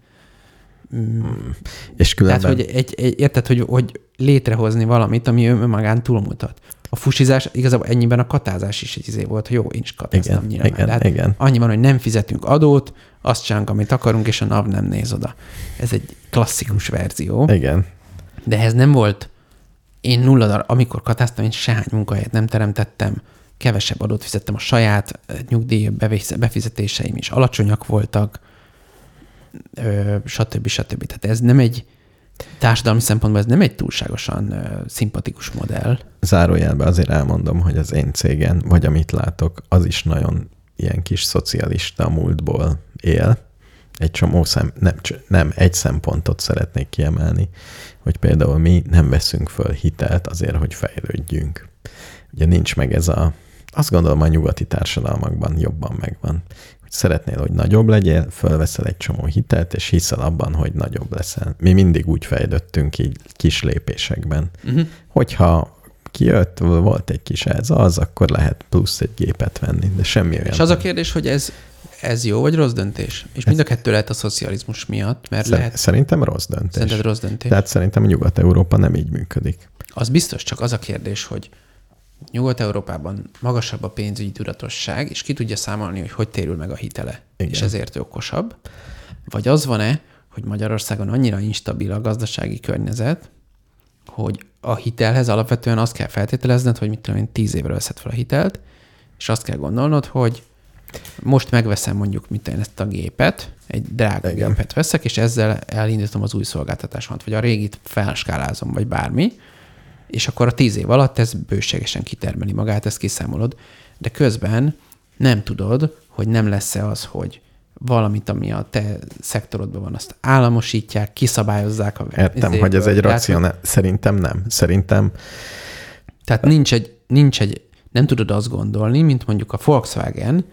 És tehát, különben, hogy egy, egy, érted, hogy, hogy létrehozni valamit, ami önmagán túlmutat. A fusizás, igazából ennyiben a katázás is egy izé volt, hogy jó, én is katáztam Igen, nyilván. igen, hát igen. Annyi van, hogy nem fizetünk adót, azt csinálunk, amit akarunk, és a NAV nem néz oda. Ez egy klasszikus verzió. igen, De ez nem volt, én nulla darab, amikor katáztam, én sehány munkahelyet nem teremtettem, kevesebb adót fizettem, a saját nyugdíj befizetéseim is alacsonyak voltak, stb. stb. Tehát ez nem egy társadalmi szempontból ez nem egy túlságosan szimpatikus modell. Zárójelben azért elmondom, hogy az én cégen, vagy amit látok, az is nagyon ilyen kis szocialista múltból él. Egy csomó szem, nem, nem egy szempontot szeretnék kiemelni, hogy például mi nem veszünk föl hitelt azért, hogy fejlődjünk. Ugye nincs meg ez a, azt gondolom a nyugati társadalmakban jobban megvan, hogy szeretnél, hogy nagyobb legyél, fölveszel egy csomó hitelt, és hiszel abban, hogy nagyobb leszel. Mi mindig úgy fejlődtünk így kis lépésekben. Uh-huh. Hogyha kijött, volt egy kis ez az, akkor lehet plusz egy gépet venni, de semmi olyan. És az a kérdés, hogy ez, ez jó vagy rossz döntés? És mind a kettő lehet a szocializmus miatt, mert Szer- lehet, Szerintem rossz döntés. szerinted rossz döntés. Tehát szerintem Nyugat-Európa nem így működik. Az biztos, csak az a kérdés, hogy Nyugat-Európában magasabb a pénzügyi tudatosság, és ki tudja számolni, hogy hogy térül meg a hitele, Igen. és ezért ő okosabb. Vagy az van-e, hogy Magyarországon annyira instabil a gazdasági környezet, hogy a hitelhez alapvetően azt kell feltételezned, hogy mit tudom én, tíz évre veszed fel a hitelt, és azt kell gondolnod, hogy most megveszem mondjuk mit én, ezt a gépet, egy drága Igen. gépet veszek, és ezzel elindítom az új szolgáltatásomat, vagy a régit felskálázom, vagy bármi, és akkor a tíz év alatt ez bőségesen kitermeli magát, ezt kiszámolod, de közben nem tudod, hogy nem lesz-e az, hogy valamit, ami a te szektorodban van, azt államosítják, kiszabályozzák. A Értem, hogy ez egy Tehát, racionál. Szerintem nem. Szerintem Tehát nincs egy, nincs egy, nem tudod azt gondolni, mint mondjuk a Volkswagen,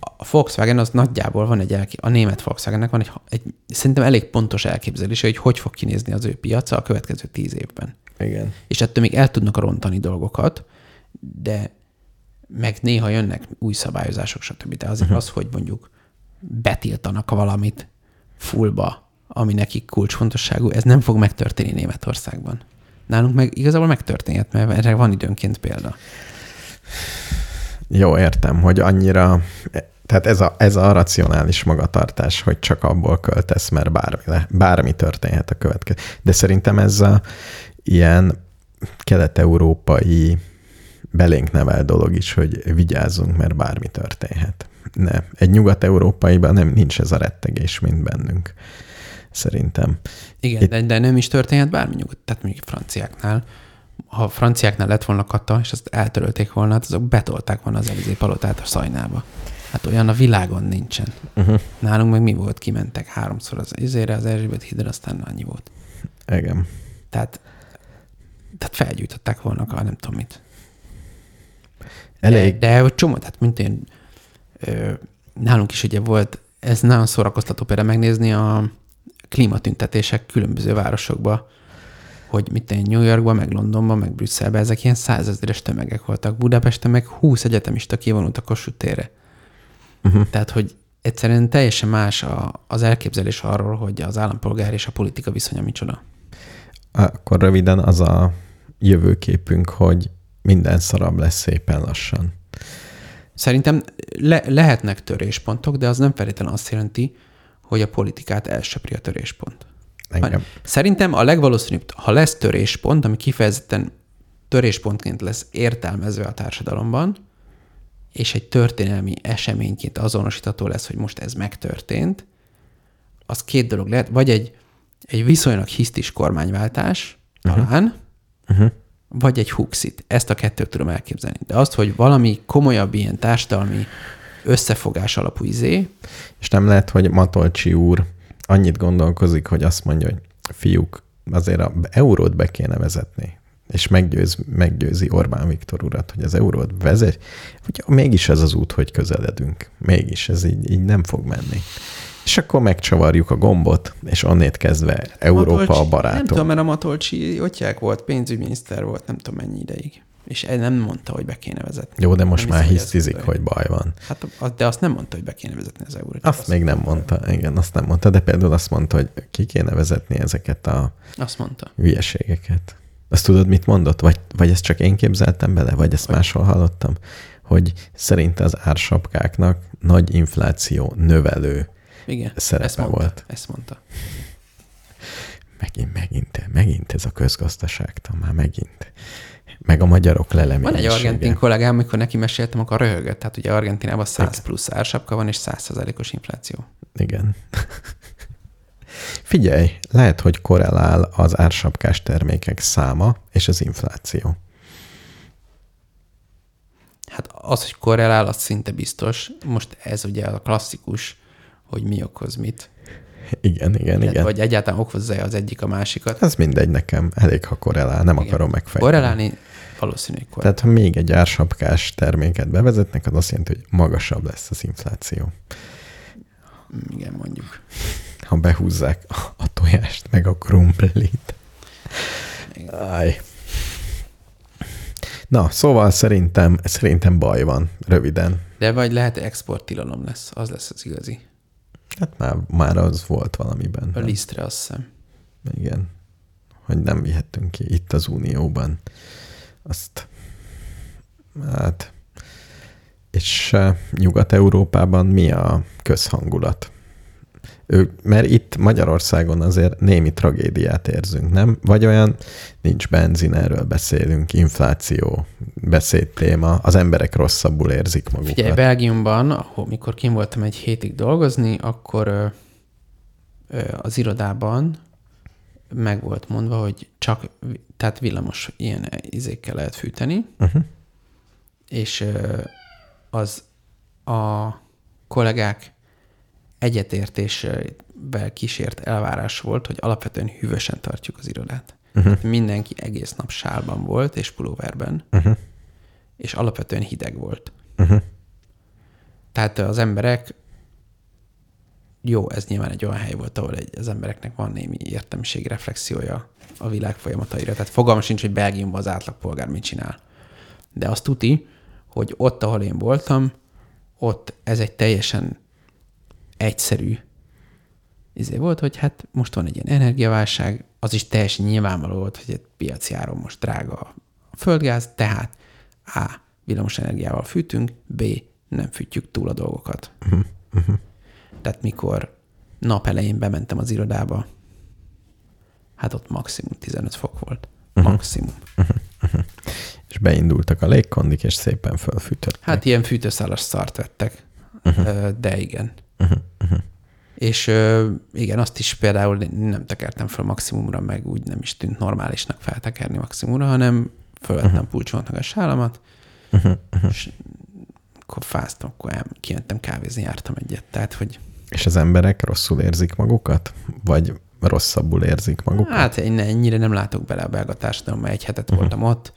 a Volkswagen az nagyjából van egy, elké- a német Volkswagennek van egy, egy, szerintem elég pontos elképzelése, hogy hogy fog kinézni az ő piaca a következő tíz évben. igen. És ettől még el tudnak rontani dolgokat, de meg néha jönnek új szabályozások, stb. De azért uh-huh. az, hogy mondjuk betiltanak valamit fullba, ami nekik kulcsfontosságú, ez nem fog megtörténni Németországban. Nálunk meg igazából megtörténhet, mert erre van időnként példa. Jó, értem, hogy annyira, tehát ez a, ez a racionális magatartás, hogy csak abból költesz, mert bármi, le, bármi történhet a következő. De szerintem ez a ilyen kelet-európai belénk nevel dolog is, hogy vigyázzunk, mert bármi történhet. Ne, egy nyugat-európaiban nem nincs ez a rettegés, mint bennünk. Szerintem. Igen, Itt- de, de nem is történhet bármi nyugodt. Tehát mondjuk franciáknál, ha franciáknál lett volna kata, és azt eltörölték volna, hát azok betolták volna az Elizé palotát a szajnába. Hát olyan a világon nincsen. Uh-huh. Nálunk meg mi volt? Kimentek háromszor az izére, az Erzsébet hídra, aztán annyi volt. Igen. Tehát, tehát felgyújtották volna a nem tudom mit. Elég, De, de csomó, tehát mint én, nálunk is ugye volt, ez nagyon szórakoztató például megnézni a klímatüntetések különböző városokba, hogy mit én New Yorkban, meg Londonban, meg Brüsszelben, ezek ilyen százezeres tömegek voltak. Budapesten meg 20 egyetemista kivonult a Kossuth térre. uh-huh. Tehát, hogy egyszerűen teljesen más a, az elképzelés arról, hogy az állampolgár és a politika viszonya micsoda. akkor röviden az a jövőképünk, hogy minden szarabb lesz szépen lassan. Szerintem le, lehetnek töréspontok, de az nem feltétlenül azt jelenti, hogy a politikát elsöpri a töréspont. Engem. Szerintem a legvalószínűbb, ha lesz töréspont, ami kifejezetten töréspontként lesz értelmezve a társadalomban, és egy történelmi eseményként azonosítható lesz, hogy most ez megtörtént, az két dolog lehet, vagy egy, egy viszonylag hisztis kormányváltás, talán, Uh-huh. Vagy egy huxit. Ezt a kettőt tudom elképzelni. De azt, hogy valami komolyabb ilyen társadalmi összefogás alapú izé, És nem lehet, hogy Matolcsi úr annyit gondolkozik, hogy azt mondja, hogy fiúk, azért a eurót be kéne vezetni, és meggyőz, meggyőzi Orbán Viktor urat, hogy az eurót vezet, hogy mégis ez az út, hogy közeledünk. Mégis ez így, így nem fog menni. És akkor megcsavarjuk a gombot, és onnét kezdve Európa Matolcsi- a Nem barátom. tudom, mert a Matolcsi ottják volt, pénzügyminiszter volt, nem tudom mennyi ideig. És nem mondta, hogy be kéne vezetni. Jó, de most Nem már hiszem, hogy hisztizik, baj. hogy baj van. Hát, az- de azt nem mondta, hogy be kéne vezetni az eurót. Azt még nem mondta, igen, azt nem mondta, de például azt mondta, hogy ki kéne vezetni ezeket a Azt mondta. hülyeségeket. Azt tudod, mit mondott? Vagy, vagy ezt csak én képzeltem bele, vagy ezt máshol hallottam? Hogy szerint az ársapkáknak nagy infláció növelő Igen. Szerepe ezt mondta, volt. Ezt mondta. Megint, megint, megint ez a közgazdaságtan, már megint. Meg a magyarok Van leleményessége. egy argentin kollégám, amikor neki meséltem, akkor röhögött. Tehát ugye Argentinában 100 plusz ársapka van, és 100%-os infláció. Igen. Figyelj, lehet, hogy korrelál az ársapkás termékek száma és az infláció. Hát az, hogy korrelál, az szinte biztos. Most ez ugye a klasszikus, hogy mi okoz mit. Igen, igen, Tehát, igen. Vagy egyáltalán okozza az egyik a másikat. Ez mindegy nekem, elég, ha korrelál, nem Igen. akarom megfejteni. Korrelálni valószínű, hogy korrelál. Tehát, ha még egy ársapkás terméket bevezetnek, az azt jelenti, hogy magasabb lesz az infláció. Igen, mondjuk. Ha behúzzák a tojást, meg a krumplit. Aj. Na, szóval szerintem, szerintem baj van, röviden. De vagy lehet exporttilalom lesz, az lesz az igazi. Hát már, már az volt valamiben. A nem? lisztre azt hiszem. Igen. Hogy nem vihettünk ki itt az Unióban. Azt, hát, és eh, Nyugat-Európában mi a közhangulat? Ő, mert itt Magyarországon azért némi tragédiát érzünk, nem? Vagy olyan, nincs benzin, erről beszélünk, infláció, beszédtéma, az emberek rosszabbul érzik magukat. Figyelj, Belgiumban, ahol mikor kim voltam egy hétig dolgozni, akkor ö, ö, az irodában meg volt mondva, hogy csak, tehát villamos ilyen izékkel lehet fűteni, Uh-huh. és ö, az a kollégák egyetértésével kísért elvárás volt, hogy alapvetően hűvösen tartjuk az irodát. Uh-huh. Mindenki egész nap sálban volt, és pulóverben, Uh-huh. és alapvetően hideg volt. Uh-huh. Tehát az emberek, jó, ez nyilván egy olyan hely volt, ahol egy, az embereknek van némi értelmiség, reflexiója a világ folyamataira. Tehát fogalma sincs, hogy Belgiumban az átlagpolgár mit csinál. De azt tuti, hogy ott, ahol én voltam, ott ez egy teljesen egyszerű izé volt, hogy hát most van egy ilyen energiaválság, az is teljesen nyilvánvaló volt, hogy egy piaci áron most drága a földgáz, tehát A. Villamos energiával fűtünk, B. Nem fűtjük túl a dolgokat. Tehát mikor nap elején bementem az irodába, hát ott maximum 15 fok volt. Maximum. És beindultak a légkondik, és szépen fölfűtöttek. Hát ilyen fűtőszálas szart vettek, uh-huh. de igen. Uh-huh. És ö, igen, azt is például nem tekertem fel maximumra, meg úgy nem is tűnt normálisnak feltekerni maximumra, hanem fölvettem uh-huh. pulcsontnak a sálamat, uh-huh. és akkor fáztam, akkor el, kimentem kávézni, jártam egyet. Tehát, hogy És az emberek rosszul érzik magukat? Vagy rosszabbul érzik magukat? hát én ennyire nem látok bele a belga társadalomba, egy hetet uh-huh. voltam ott.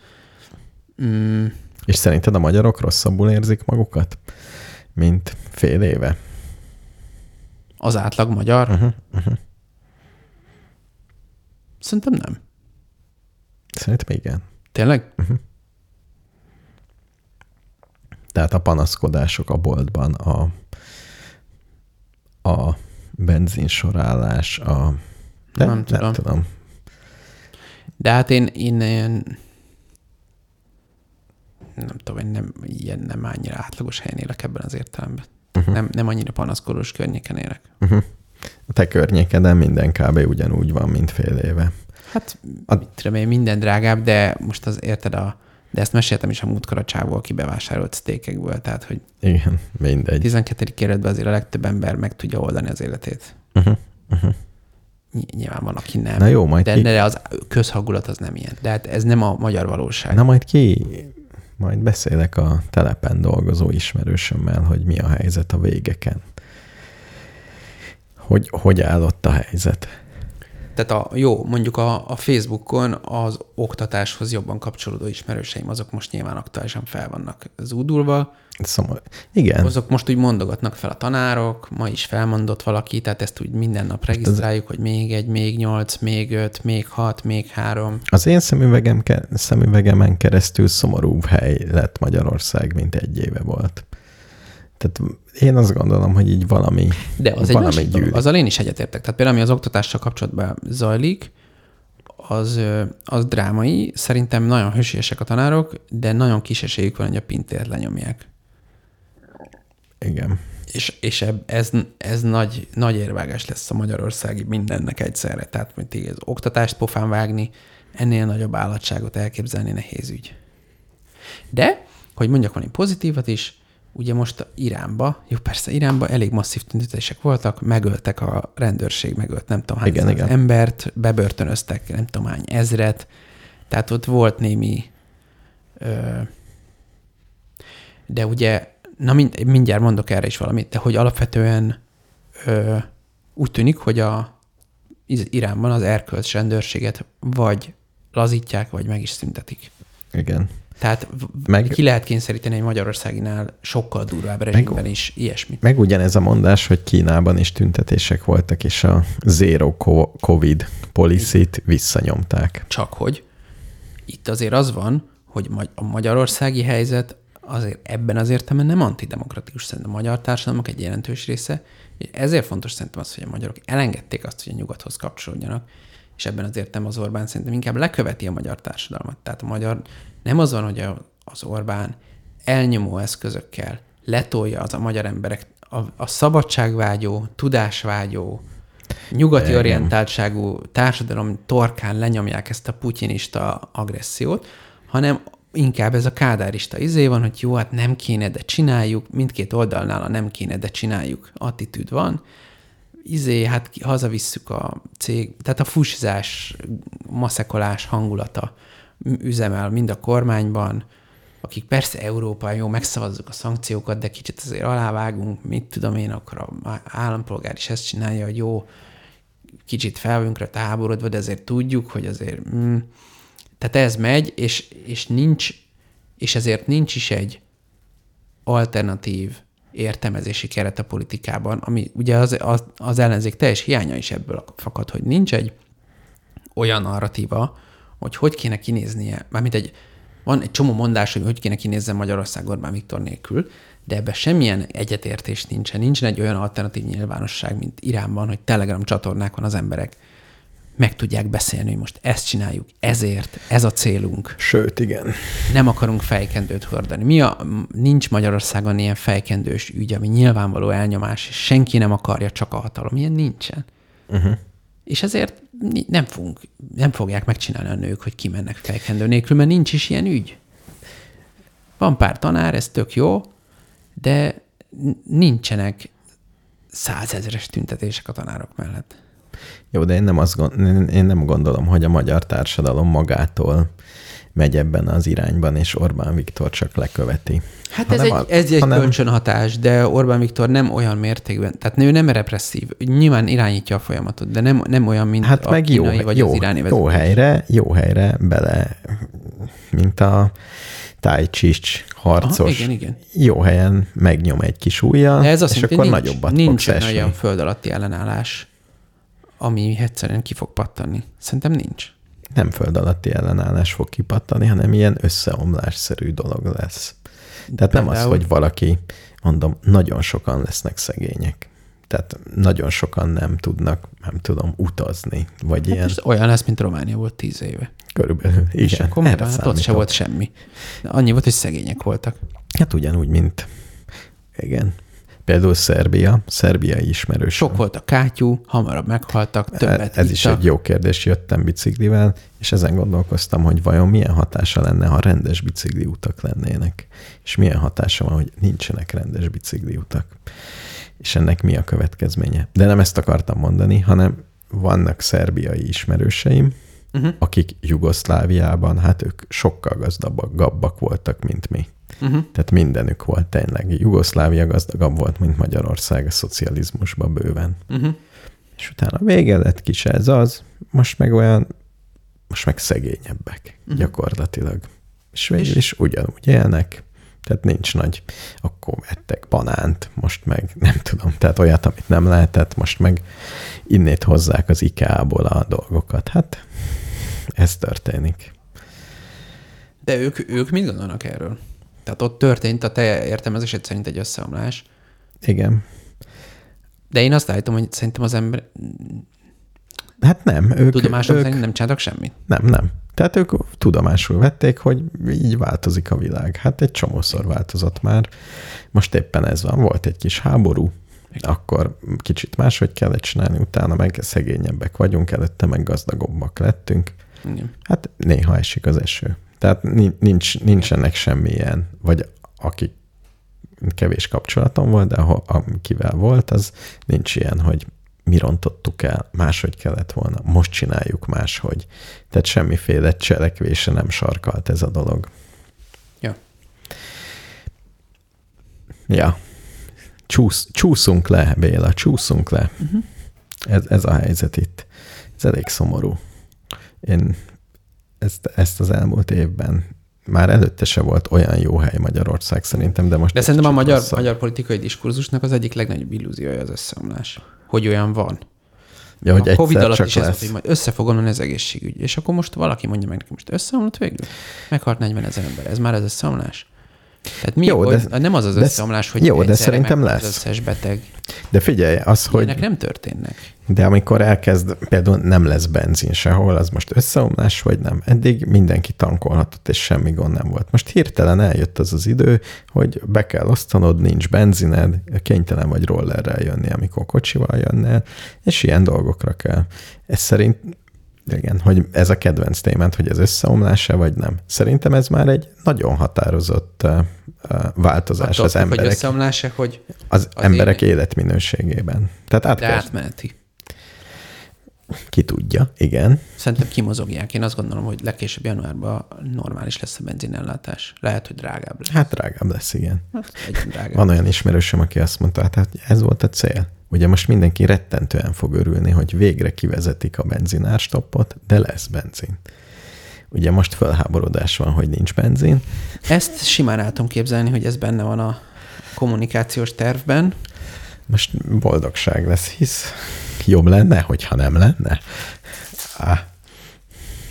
Mm, És szerinted a magyarok rosszabbul érzik magukat, mint fél éve? Az átlag magyar? Uh-huh. Uh-huh. Szerintem nem. Szerintem igen. Tényleg? Tehát a panaszkodások a boltban, a, a benzinsorálás, a... De, Nem tudom. Nem tudom. De hát én, én nem tudom, én nem, ilyen nem annyira átlagos helyen élek ebben az értelemben. Uh-huh. Nem, nem annyira panaszkodós környéken élek. A te környékeden minden kb. ugyanúgy van, mint fél éve. Hát, A- mit tudom én, minden drágább, de most az érted a, de ezt meséltem is a múltkor a csávó, aki bevásárolt sztékekből, tehát, hogy Igen, mindegy. 12. kerületben azért a legtöbb ember meg tudja oldani az életét. Uh-huh. Uh-huh. Ny- Nyilván van, aki nem. Na jó, majd de, ki- az közhangulat az nem ilyen. De hát ez nem a magyar valóság. Na majd ki, majd beszélek a telepen dolgozó ismerősömmel, hogy mi a helyzet a végeken. Hogy, hogy állott a helyzet? Tehát a, jó, mondjuk a, a Facebookon az oktatáshoz jobban kapcsolódó ismerőseim, azok most nyilván aktuálisan fel vannak zúdulva. Szóval, igen, Azok most úgy mondogatnak fel a tanárok, ma is felmondott valaki, tehát ezt úgy minden nap regisztráljuk, hogy még egy, még nyolc, még öt, még hat, még három. az én szemüvegem, szemüvegemen keresztül szomorúbb hely lett Magyarország, mint egy éve volt. Tehát én azt gondolom, hogy így valami, De az egy valami dolog. gyűlik. Azzal én is egyetértek. Tehát például, ami az oktatással kapcsolatban zajlik, az, az drámai. Szerintem nagyon hősiesek a tanárok, de nagyon kis esélyük van, hogy a pintért lenyomják. Igen. És, és eb- ez, ez nagy, nagy érvágás lesz a magyarországi mindennek egyszerre. Tehát, mint így az oktatást pofán vágni, ennél nagyobb állatságot elképzelni nehéz ügy. De, hogy mondjak valami pozitívat is, ugye most Iránba, jó persze Iránba elég masszív tüntetések voltak, megöltek a rendőrség, megölt nem tudom hány Igen, igen. embert, bebörtönöztek nem tudom hány ezret, tehát ott volt némi ö, de ugye, na mind, mindjárt mondok erre is valamit, de hogy alapvetően ö, úgy tűnik, hogy a Iránban az erkölcs rendőrséget vagy lazítják, vagy meg is szüntetik. Igen. Tehát Meg- ki lehet kényszeríteni egy Magyarországinál sokkal durvább rezsimben is ilyesmit. Meg ugyanez a mondás, hogy Kínában is tüntetések voltak, és a zero co- covid policy-t visszanyomták. Csak hogy itt azért az van, hogy a magyarországi helyzet azért ebben az értelemben nem antidemokratikus. Szerintem a magyar társadalmak egy jelentős része, és ezért fontos szerintem az, hogy a magyarok elengedték azt, hogy a nyugathoz kapcsolódjanak, és ebben az értem az Orbán szerintem inkább leköveti a magyar társadalmat. Tehát a magyar nem az van, hogy a, az Orbán elnyomó eszközökkel letolja az a magyar emberek a, a szabadságvágyó, tudásvágyó, nyugati orientáltságú társadalom torkán lenyomják ezt a putyinista agressziót, hanem inkább ez a kádárista izé van, hogy jó, hát nem kéne, de csináljuk, mindkét oldalnál a nem kéne, de csináljuk attitűd van, izé, hát hazavisszük a cég, tehát a fusizás, maszekolás hangulata üzemel mind a kormányban, akik persze Európán jó, megszavazzuk a szankciókat, de kicsit azért alávágunk, mit tudom én, akkor a állampolgár is ezt csinálja, hogy jó, kicsit felvünkre táborodva, de azért tudjuk, hogy azért... Mm, tehát ez megy, és, és nincs, és ezért nincs is egy alternatív értelmezési keret a politikában, ami ugye az, az, az ellenzék teljes hiánya is ebből fakad, hogy nincs egy olyan narratíva, hogy hogy kéne kinéznie, mármint egy, van egy csomó mondás, hogy hogy kéne kinézzen Magyarország Orbán Viktor nélkül, de ebben semmilyen egyetértés nincsen. Nincsen egy olyan alternatív nyilvánosság, mint Iránban, hogy Telegram csatornákon az emberek meg tudják beszélni, hogy most ezt csináljuk, ezért, ez a célunk. Sőt, igen. Nem akarunk fejkendőt hordani. Mi a, nincs Magyarországon ilyen fejkendős ügy, ami nyilvánvaló elnyomás, és senki nem akarja csak a hatalom. Ilyen nincsen. Uh-huh. És ezért nem, fogunk, nem fogják megcsinálni a nők, hogy kimennek fejkendő nélkül, mert nincs is ilyen ügy. Van pár tanár, ez tök jó, de nincsenek százezres tüntetések a tanárok mellett. Jó, de én nem, azt gond, én- nem gondolom, hogy a magyar társadalom magától megy ebben az irányban, és Orbán Viktor csak leköveti. Hát Hanem ez egy, a- ez egy hanem- kölcsönhatás, de Orbán Viktor nem olyan mértékben, tehát ő nem represszív, nyilván irányítja a folyamatot, de nem, nem olyan, mint Hát a meg jó, vagy jó, az iráni jó vezetés. helyre, jó helyre bele, mint a tájcsics harcos. Aha, igen, igen. Jó helyen megnyom egy kis ujjal, De ez azt és akkor nincs, nagyobbat nincs fogsz esni. olyan föld alatti ellenállás, ami egyszerűen ki fog pattanni. Szerintem nincs. Nem föld alatti ellenállás fog kipattani, hanem ilyen összeomlásszerű dolog lesz. Tehát nem az, Például- hogy valaki, mondom, nagyon sokan lesznek szegények. Tehát nagyon sokan nem tudnak, nem tudom, utazni, vagy ilyen Most olyan lesz, mint Románia volt tíz éve. körülbelül. És Igen, akkor erre hát ott se volt semmi. Annyi volt, hogy szegények voltak. Hát ugyanúgy, mint igen. Például Szerbia, szerbiai ismerős. Sok volt a kátyú, hamarabb meghaltak, többet Ez is egy jó kérdés, jöttem biciklivel, és ezen gondolkoztam, hogy vajon milyen hatása lenne, ha rendes bicikli utak lennének, és milyen hatása van, hogy nincsenek rendes bicikli utak, és ennek mi a következménye. De nem ezt akartam mondani, hanem vannak szerbiai ismerőseim, Uh-huh. akik Jugoszláviában, hát ők sokkal gazdagabbak voltak, mint mi. Uh-huh. Tehát mindenük volt tényleg. Jugoszlávia gazdagabb volt, mint Magyarország a szocializmusban bőven. Uh-huh. És utána vége lett kis ez az, most meg olyan, most meg szegényebbek uh-huh. gyakorlatilag. És végül is ugyanúgy élnek, tehát nincs nagy, akkor ettek banánt, most meg nem tudom, tehát olyat, amit nem lehetett, most meg innét hozzák az IKEA-ból a dolgokat. Hát ez történik. De ők, ők mit gondolnak erről? Tehát ott történt a te értelmezésed szerint egy összeomlás, Igen. de én azt állítom, hogy szerintem az ember... Hát nem. Ők, Tudomásom ők, szerint nem csináltak semmit. Nem, nem. Tehát ők tudomásul vették, hogy így változik a világ. Hát egy csomószor változott már. Most éppen ez van. Volt egy kis háború, akkor kicsit máshogy kellett csinálni, utána meg szegényebbek vagyunk, előtte meg gazdagabbak lettünk. Igen. Hát néha esik az eső. Tehát ni- nincs, nincsenek semmilyen, vagy aki kevés kapcsolatom volt, de ha, akivel volt, az nincs ilyen, hogy mi rontottuk el, máshogy kellett volna, most csináljuk máshogy. Tehát semmiféle cselekvése nem sarkalt ez a dolog. Ja. Ja. Csúsz, csúszunk le, Béla, csúszunk le. Uh-huh. Ez, ez a helyzet itt. Ez elég szomorú. Én ezt, ezt az elmúlt évben már előtte se volt olyan jó hely Magyarország szerintem, de most De szerintem a magyar, rosszabb. magyar politikai diskurzusnak az egyik legnagyobb illúziója az összeomlás. Hogy olyan van. Ja, hogy a Covid alatt csak is ez volt, lesz. hogy majd össze fog omlani az egészségügy. És akkor most valaki mondja meg nekem, most összeomlott végül? Meghalt 40 ezer ember. Ez már az összeomlás? Tehát mi, Jó, de- hogy, nem az az összeomlás, hogy jó, de szerintem lesz. az összes beteg. De figyelj, az, Hogy... hogy Ilyenek nem történnek. de amikor elkezd, például nem lesz benzin sehol, az most összeomlás, vagy nem? Eddig mindenki tankolhatott, és semmi gond nem volt. Most hirtelen eljött az az idő, hogy be kell osztanod, nincs benzined, kénytelen vagy rollerrel jönni, amikor kocsival jönnél, és ilyen dolgokra kell. Ez szerint, igen, hogy ez a kedvenc témád, hogy ez összeomlása, vagy nem. Szerintem ez már egy nagyon határozott uh, változás Attól az függ, hogy emberek, összeomlás hogy az az emberek én- életminőségében. Tehát át de kell, átmeneti. ki tudja, igen. Szerintem kimozogják. Én azt gondolom, hogy legkésőbb januárban normális lesz a benzinellátás. Lehet, hogy drágább lesz. Hát drágább lesz, igen. Egyen drágább. Van olyan ismerősöm, aki azt mondta, hát, hát ez volt a cél. Ugye most mindenki rettentően fog örülni, hogy végre kivezetik a benzinárstoppot, de lesz benzin. Ugye most felháborodás van, hogy nincs benzin. Ezt simán el tudom képzelni, hogy ez benne van a kommunikációs tervben. Most boldogság lesz, hisz jobb lenne, hogyha nem lenne. Á,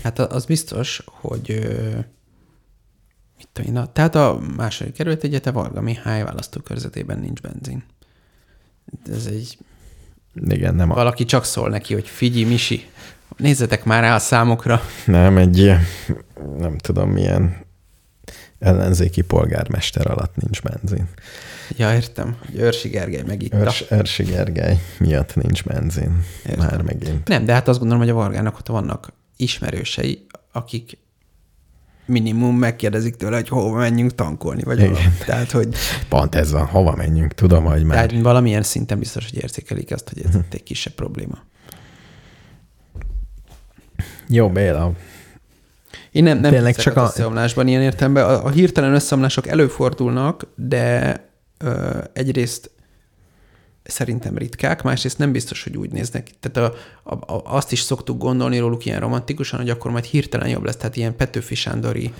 Hát az biztos, hogy mit tudom én, tehát a második kerület egyete Varga Mihály választókörzetében nincs benzin. Ez egy, igen, nem, a, valaki csak szól neki, hogy figyelj, Misi, nézzetek már rá a számokra. nem egy ilyen, nem tudom milyen ellenzéki polgármester alatt nincs benzin. Ja, értem, hogy Őrsi Gergely megitta. Örs, Örsi Gergely miatt nincs benzin. Értem. Már megint. Nem, de hát azt gondolom, hogy a Vargának ott vannak ismerősei, akik minimum megkérdezik tőle, hogy hova menjünk tankolni, vagy Igen. valami. Tehát, hogy Pont ez van, hova menjünk, tudom, hogy már. tehát valamilyen szinten biztos, hogy érzékelik azt, hogy ez egy kisebb probléma. Jó, Béla, Én nem, nem Tényleg csak a- összeomlásban ilyen értelemben. A, a hirtelen összeomlások előfordulnak, de ö, egyrészt szerintem ritkák, másrészt nem biztos, hogy úgy néznek. Tehát a, a, a, azt is szoktuk gondolni róluk ilyen romantikusan, hogy akkor majd hirtelen jobb lesz. Tehát ilyen Petőfi Sándori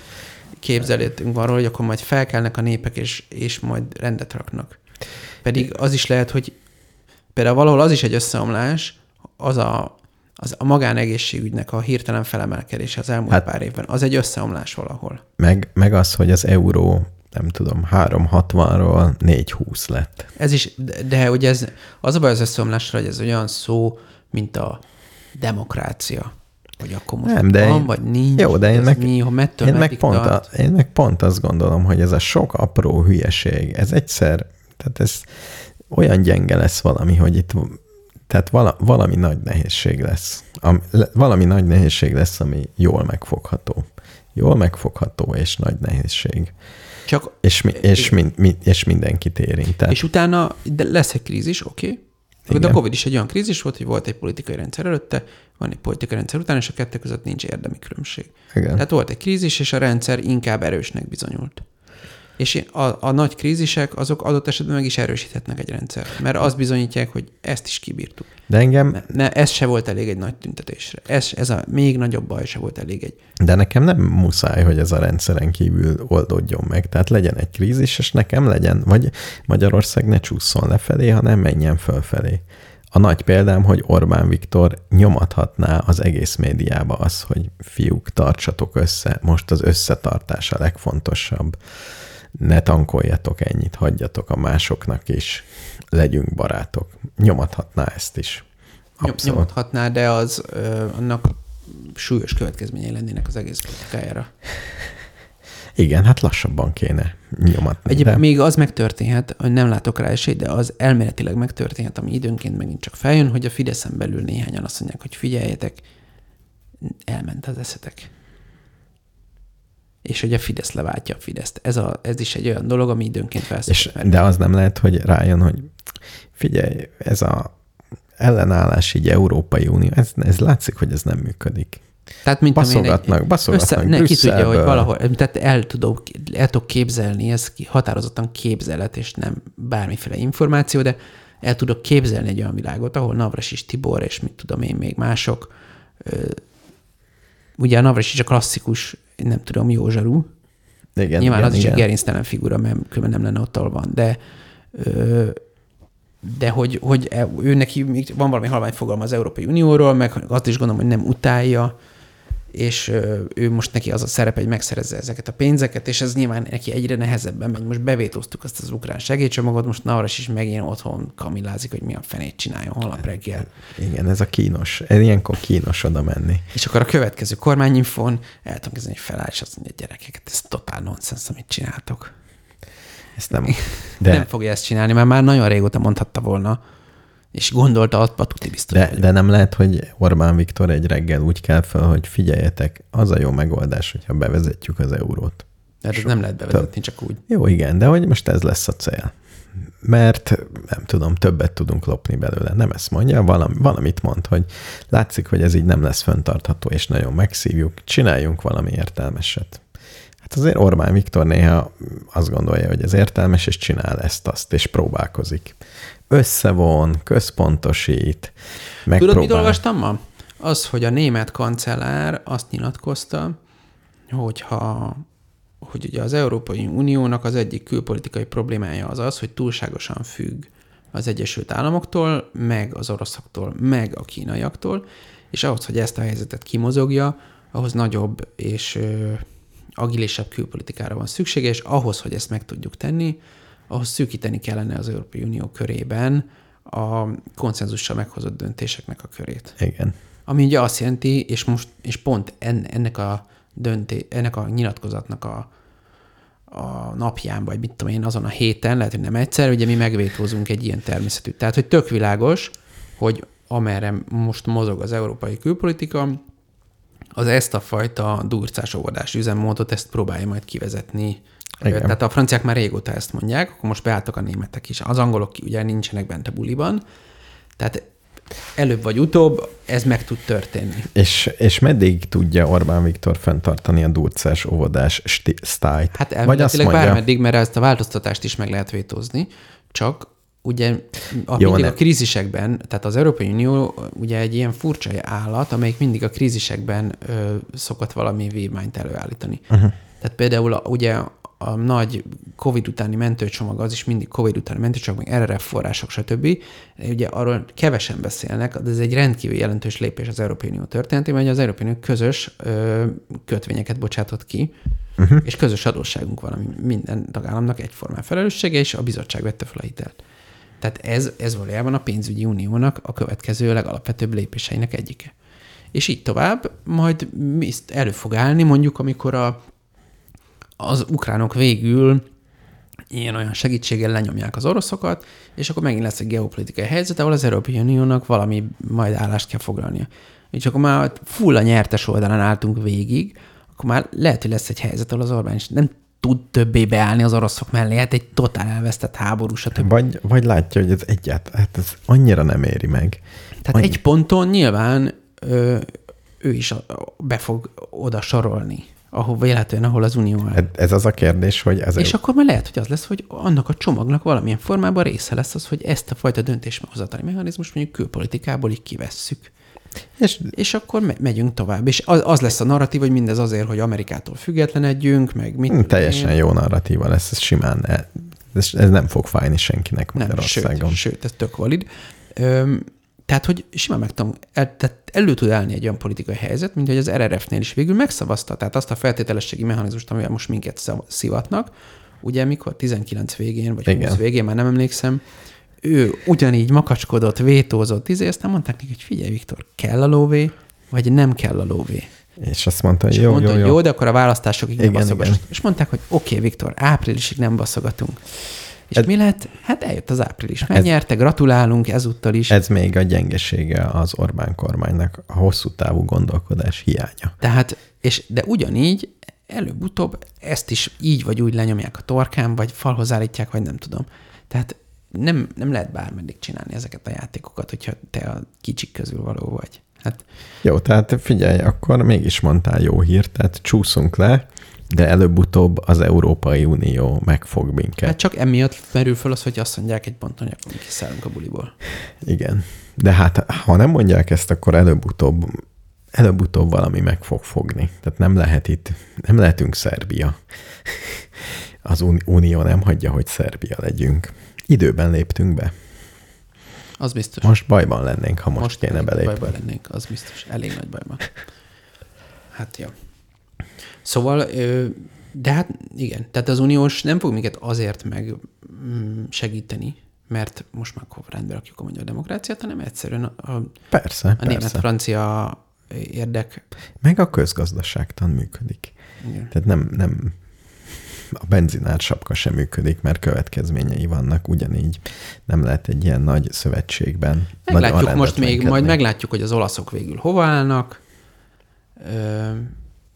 képzeletünk van róla, hogy akkor majd felkelnek a népek, és, és majd rendet raknak. Pedig az is lehet, hogy például valahol az is egy összeomlás, az a, az a magánegészségügynek a hirtelen felemelkedése az elmúlt Hát- pár évben. Az egy összeomlás valahol. meg, meg az, hogy az euró, nem tudom, 360-ról 420 lett. Ez is, de, de ugye ez, az a baj az összeomlásra, hogy ez olyan szó, mint a demokrácia. Hogy akkor most Nem, de van, én- vagy nincs. Jó, de én meg, mi, ha mettől én, meg pont tart. a, én meg pont azt gondolom, hogy ez a sok apró hülyeség, ez egyszer, tehát ez olyan gyenge lesz valami, hogy itt tehát vala, valami nagy nehézség lesz. Am, le, valami nagy nehézség lesz, ami jól megfogható. Jól megfogható és nagy nehézség. Csak, És, mi, és, min, mi, és mindenkit érint. Tehát, és utána de lesz egy krízis, oké. Okay. De a Covid is egy olyan krízis volt, hogy volt egy politikai rendszer előtte, van egy politikai rendszer után, és a kettő között nincs érdemi különbség. igen. Tehát volt egy krízis, és a rendszer inkább erősnek bizonyult. És a, a nagy krízisek, azok adott esetben meg is erősíthetnek egy rendszert, mert azt bizonyítják, hogy ezt is kibírtuk. De engem, Ne, ne, ez se volt elég egy nagy tüntetésre. Ez, ez a még nagyobb baj se volt elég egy. de nekem nem muszáj, hogy ez a rendszeren kívül oldódjon meg. Tehát legyen egy krízis, és nekem legyen, vagy Magyarország ne csúszson lefelé, hanem menjen fölfelé. A nagy példám, hogy Orbán Viktor nyomathatná az egész médiába az, hogy fiúk, tartsatok össze, most az összetartás a legfontosabb. Ne tankoljatok ennyit, hagyjatok a másoknak is, legyünk barátok. Nyomathatná ezt is. Abszolút. nyomhatná, de az ö, annak súlyos következményei lennének az egész politikájára. Igen, hát lassabban kéne nyomatni. Egyébként de... még az megtörténhet, hogy nem látok rá esélyt, de az elméletileg megtörténhet, ami időnként megint csak feljön, hogy a Fideszen belül néhányan azt mondják, hogy figyeljetek, elment az eszetek. És hogy a Fidesz leváltja a Fideszt. Ez, a, ez is egy olyan dolog, ami időnként felszól. De az nem lehet, hogy rájön, hogy figyelj, ez a ellenállás így Európai Unió, ez, ez látszik, hogy ez nem működik. Tehát, mint Baszogatnak, baszogatnak ne, ki tudja, hogy valahol, tehát el tudok, el tudok képzelni, ez határozottan képzelet, és nem bármiféle információ, de el tudok képzelni egy olyan világot, ahol Navras is Tibor, és mit tudom én még mások, ugye a Navras is a klasszikus, nem tudom, jó zsarú, Igen, Nyilván igen, az is igen. egy gerinctelen figura, mert különben nem lenne ott, ahol van, de ö, de hogy, hogy e- ő neki van valami halvány fogalma az Európai Unióról, meg azt is gondolom, hogy nem utálja, és ő most neki az a szerep, hogy megszerezze ezeket a pénzeket, és ez nyilván neki egyre nehezebben megy. Most bevétóztuk azt az ukrán segélycsomagot, most Navras is megint otthon kamilázik, hogy mi a fenét csináljon holnap reggel. Igen, ez a kínos. Ez ilyenkor kínos oda menni. És akkor a következő kormányinfon el tudom kezdeni, hogy feláll, és azt mondja, gyerekek, ez totál nonsens, amit csináltok. Ezt nem... De, Nem fogja ezt csinálni, mert már nagyon régóta mondhatta volna, és gondolta, azt a tuti biztos. de, de nem lehet, hogy Orbán Viktor egy reggel úgy kell fel, hogy figyeljetek, az a jó megoldás, hogyha bevezetjük az eurót. de ez nem lehet bevezetni, csak úgy. Jó, igen, de hogy most ez lesz a cél. Mert nem tudom, többet tudunk lopni belőle. Nem ezt mondja, valami, valamit mond, hogy látszik, hogy ez így nem lesz föntartható, és nagyon megszívjuk, csináljunk valami értelmeset. Hát azért Orbán Viktor néha azt gondolja, hogy ez értelmes, és csinál ezt-azt, és próbálkozik. Összevon, központosít, megpróbál. Tudod, mit olvastam ma? Az, hogy a német kancellár azt nyilatkozta, hogyha hogy ugye az Európai Uniónak az egyik külpolitikai problémája az az, hogy túlságosan függ az Egyesült Államoktól, meg az oroszoktól, meg a kínaiaktól, és ahhoz, hogy ezt a helyzetet kimozogja, ahhoz nagyobb és agilisebb külpolitikára van szüksége, és ahhoz, hogy ezt meg tudjuk tenni, ahhoz szűkíteni kellene az Európai Unió körében a konszenzussal meghozott döntéseknek a körét. Igen. Ami ugye azt jelenti, és most és pont en, ennek a dönté, ennek a nyilatkozatnak a, a napján, vagy mit tudom én, azon a héten, lehet, hogy nem egyszer, ugye mi megvétózunk egy ilyen természetű. Tehát, hogy tök világos, hogy amerre most mozog az európai külpolitika, az ezt a fajta durcás óvodás üzemmódot, ezt próbálja majd kivezetni. Igen. Tehát a franciák már régóta ezt mondják, akkor most beálltak a németek is. Az angolok ugye nincsenek bent a buliban. Tehát előbb vagy utóbb ez meg tud történni. És, és meddig tudja Orbán Viktor fenntartani a durcás óvodás sztájt? Hát elméletileg bármeddig, mert ezt a változtatást is meg lehet vétózni, csak ugye a, Jó, mindig ne- a krízisekben, tehát az Európai Unió ugye egy ilyen furcsa állat, amelyik mindig a krízisekben ö, szokott valami vívmányt előállítani. Uh-huh. Tehát például a, ugye a nagy COVID utáni mentőcsomag, az is mindig COVID utáni mentőcsomag, meg RRF források, stb. Ugye arról kevesen beszélnek, de ez egy rendkívül jelentős lépés az Európai Unió történetében, hogy az Európai Unió közös ö, kötvényeket bocsátott ki, uh-huh. és közös adósságunk van, ami minden tagállamnak egyformán felelőssége, és a bizottság vette fel a hitelt. Tehát ez, ez valójában a pénzügyi uniónak a következő legalapvetőbb lépéseinek egyike. És így tovább, majd elő fog állni mondjuk, amikor a, az ukránok végül ilyen-olyan segítséggel lenyomják az oroszokat, és akkor megint lesz egy geopolitikai helyzet, ahol az Európai Uniónak valami majd állást kell foglalnia. És akkor már full a nyertes oldalán álltunk végig, akkor már lehet, hogy lesz egy helyzet, ahol az Orbán is nem tud többé beállni az oroszok mellé, hát egy totál elvesztett háború, stb. Vagy, vagy látja, hogy ez egyáltalán, hát ez annyira nem éri meg. Tehát Annyi- egy ponton nyilván ö, ő is be fog oda sorolni, ahol véletlenül, ahol az Unió áll. Ez- Ez az a kérdés, hogy ez És akkor már lehet, hogy az lesz, hogy annak a csomagnak valamilyen formában része lesz az, hogy ezt a fajta döntéshozatali mechanizmus mondjuk külpolitikából így kivesszük. És És akkor me- megyünk tovább. És az, az lesz a narratív, hogy mindez azért, hogy Amerikától függetlenedjünk, meg mit. tudom teljesen én. jó narratíva lesz, ez simán, e- ez, ez nem fog fájni senkinek Nem, Magyarországon. sőt, sőt, ez tök valid. Öm, tehát, hogy simán meg tudom, el, tehát elő tud állni egy olyan politikai helyzet, mint hogy az RRF-nél is végül megszavazta, tehát azt a feltételességi mechanizmust, amivel most minket szav- szivatnak, ugye mikor 19 végén, vagy Igen. 20 végén, már nem emlékszem, ő ugyanígy makacskodott, vétózott, izé, aztán mondták neki, hogy figyelj, Viktor, kell a lóvé, vagy nem kell a lóvé. És azt mondta, hogy És jó, mondta, jó, jó. jó, de akkor a választásokig nem Igen, baszogass. igen. És mondták, hogy oké, okay, Viktor, áprilisig nem baszogatunk. És Ez- mi lett? Hát eljött az április. Megnyerte, gratulálunk ezúttal is. Ez még a gyengesége az Orbán kormánynak, a hosszú távú gondolkodás hiánya. Tehát, és, de ugyanígy előbb-utóbb ezt is így vagy úgy lenyomják a torkán, vagy falhoz állítják, vagy nem tudom. Tehát nem, nem lehet bármeddig csinálni ezeket a játékokat, hogyha te a kicsik közül való vagy. Hát Jó, tehát figyelj, akkor mégis mondtál jó hírt, tehát csúszunk le, de előbb-utóbb az Európai Unió megfog minket. Hát csak emiatt merül föl az, hogy azt mondják egy ponton, hogy kiszállunk a buliból. Igen. De hát, ha nem mondják ezt, akkor előbb-utóbb, előbb-utóbb valami meg fog fogni. Tehát nem lehet itt, nem lehetünk Szerbia. Az Uni- Unió nem hagyja, hogy Szerbia legyünk. Időben léptünk be. Az biztos. Most bajban lennénk, ha most, most kéne belépni. Bajban lennénk, az biztos. Elég nagy bajban. Hát jó. Szóval, de hát igen, tehát az uniós nem fog minket azért meg mm, segíteni, mert most már akkor rendbe rakjuk a magyar demokráciát, hanem egyszerűen a, a, Persze, a persze. német-francia érdek. Meg a közgazdaságtan működik. Igen. Tehát nem, nem a benzinár sapka sem működik, mert következményei vannak ugyanígy. Nem lehet egy ilyen nagy szövetségben. Meglátjuk nagyon most még, majd meglátjuk, hogy az olaszok végül hova állnak. Ö,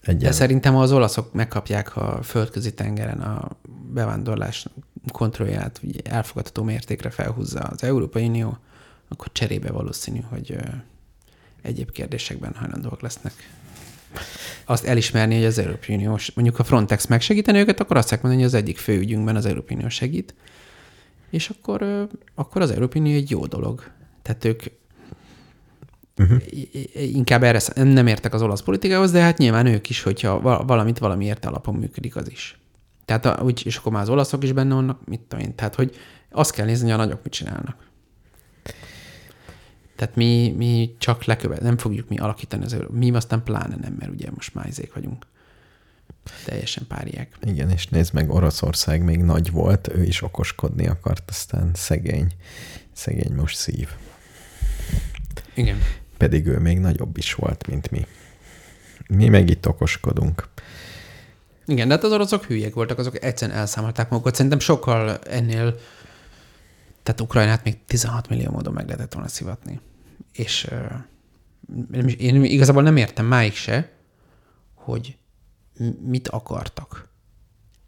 Egy De szerintem, az olaszok megkapják a földközi tengeren a bevándorlás kontrollját ugye elfogadható mértékre felhúzza az Európai Unió, akkor cserébe valószínű, hogy egyéb kérdésekben hajlandóak lesznek azt elismerni, hogy az Európai Unió, mondjuk a Frontex megsegíteni őket, akkor azt fogják mondani, hogy az egyik fő ügyünkben az Európai Unió segít, és akkor, akkor az Európai Unió egy jó dolog. Tehát ők Uh-huh. Inkább erre nem értek az olasz politikához, de hát nyilván ők is, hogyha va- valamit valamiért alapon működik, az is. Tehát a, úgy, és akkor már az olaszok is benne vannak, mit tudom én. Tehát, hogy azt kell nézni, hogy a nagyok mit csinálnak. Tehát mi, mi csak lekövet, nem fogjuk mi alakítani az Euró. Mi aztán pláne nem, mert ugye most már izék vagyunk. Teljesen páriák. Igen, és nézd meg, Oroszország még nagy volt, ő is okoskodni akart, aztán szegény, szegény most szív. Igen. Pedig ő még nagyobb is volt, mint mi. Mi meg itt okoskodunk. Igen, de hát az oroszok hülyék voltak, azok egyszerűen elszámolták magukat. Szerintem sokkal ennél, tehát Ukrajnát még 16 millió módon meg lehetett volna szivatni. És nem én igazából nem értem máig se, hogy mit akartak.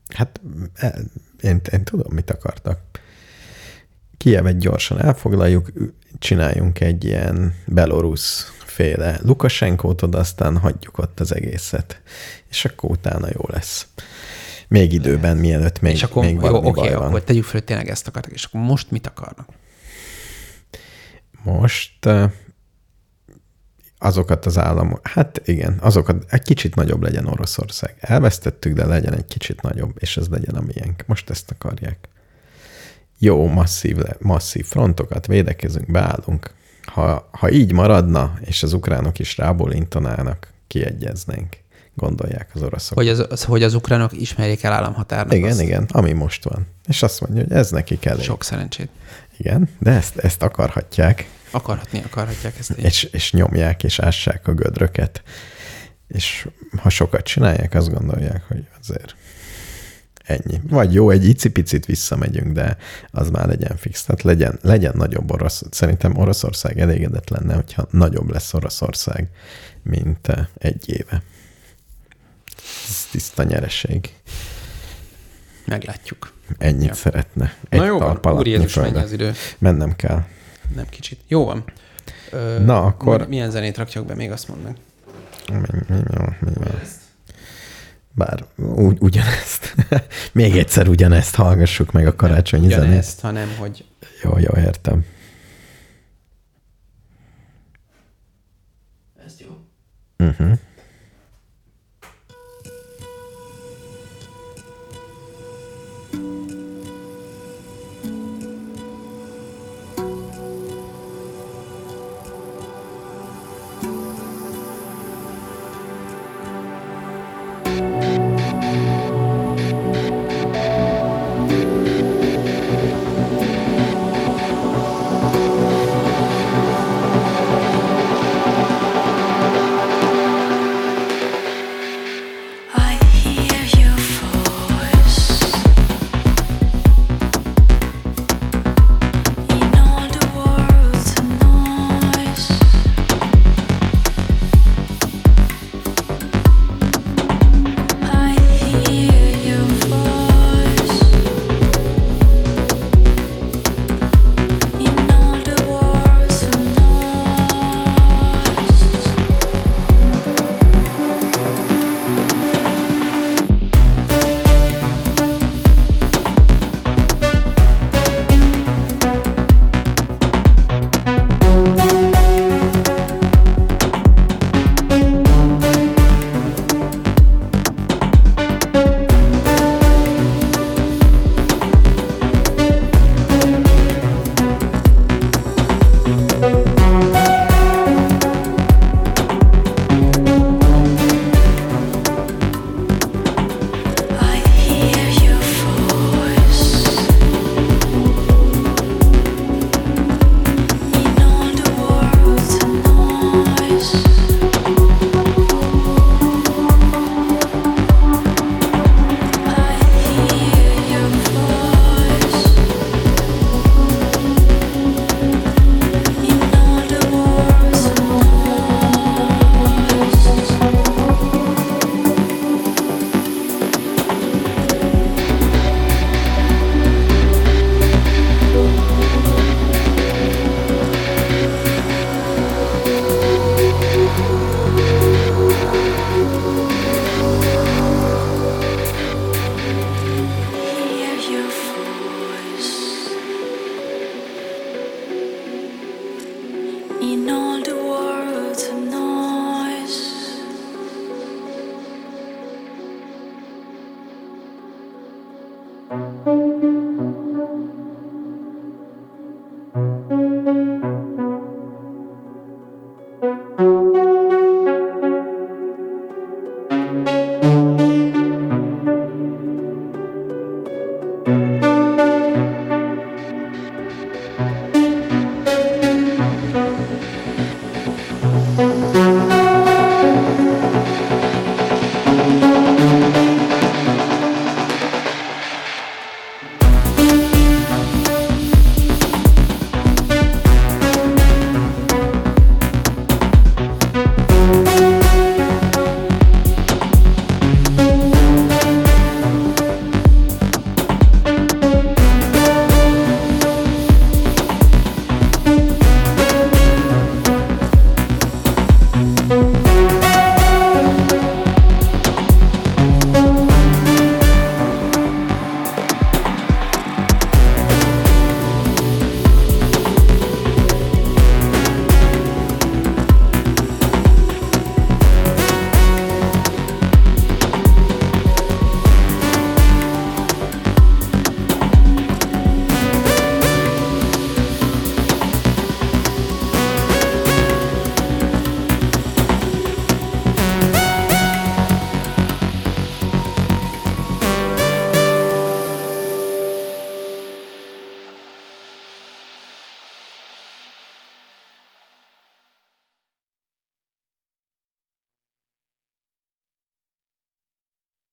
Hát el- én, én tudom, mit akartak. Kievet gyorsan elfoglaljuk, csináljunk egy ilyen belorusz féle Lukasenkót oda, aztán hagyjuk ott az egészet. És akkor utána jó lesz. Még időben, mielőtt még, és akkor, még jó, valami oké, baj van. akkor tegyük fel, hogy tényleg ezt akartak, és akkor most mit akarnak? Most azokat az államok, hát igen, azokat, egy kicsit nagyobb legyen Oroszország. Elvesztettük, de legyen egy kicsit nagyobb, és ez legyen a miénk. Most ezt akarják. Jó, masszív, le- masszív frontokat, védekezünk, beállunk. Ha, ha így maradna, és az ukránok is rábólintanának, kiegyeznénk, gondolják az oroszok. Hogy az, az, hogy az ukránok ismerjék el államhatárnak. igen, azt. igen, ami most van. És azt mondja, hogy ez neki kell. Sok szerencsét. Igen, de ezt, ezt akarhatják. Akarhatni akarhatják ezt. így. és, és nyomják, és ássák a gödröket. És ha sokat csinálják, azt gondolják, hogy azért ennyi. Vagy jó, egy icipicit visszamegyünk, de az már legyen fix. Tehát legyen, legyen nagyobb orosz. Szerintem Oroszország elégedett lenne, hogyha nagyobb lesz Oroszország, mint eh, egy éve. Ez tiszta nyereség. Meglátjuk. Ennyit Ja. szeretne. Na jó Úr Jézus, mennyi az idő. Mennem kell. Nem kicsit. Jó van. Ö, Na, akkor- Milyen zenét rakjak be, még azt mondd meg. Bár úgy, ugyanezt. Még egyszer ugyanezt hallgassuk meg a karácsonyi zenét. Ugyanezt, hanem hogy Jó, jó, értem. ez jó. Uh-huh.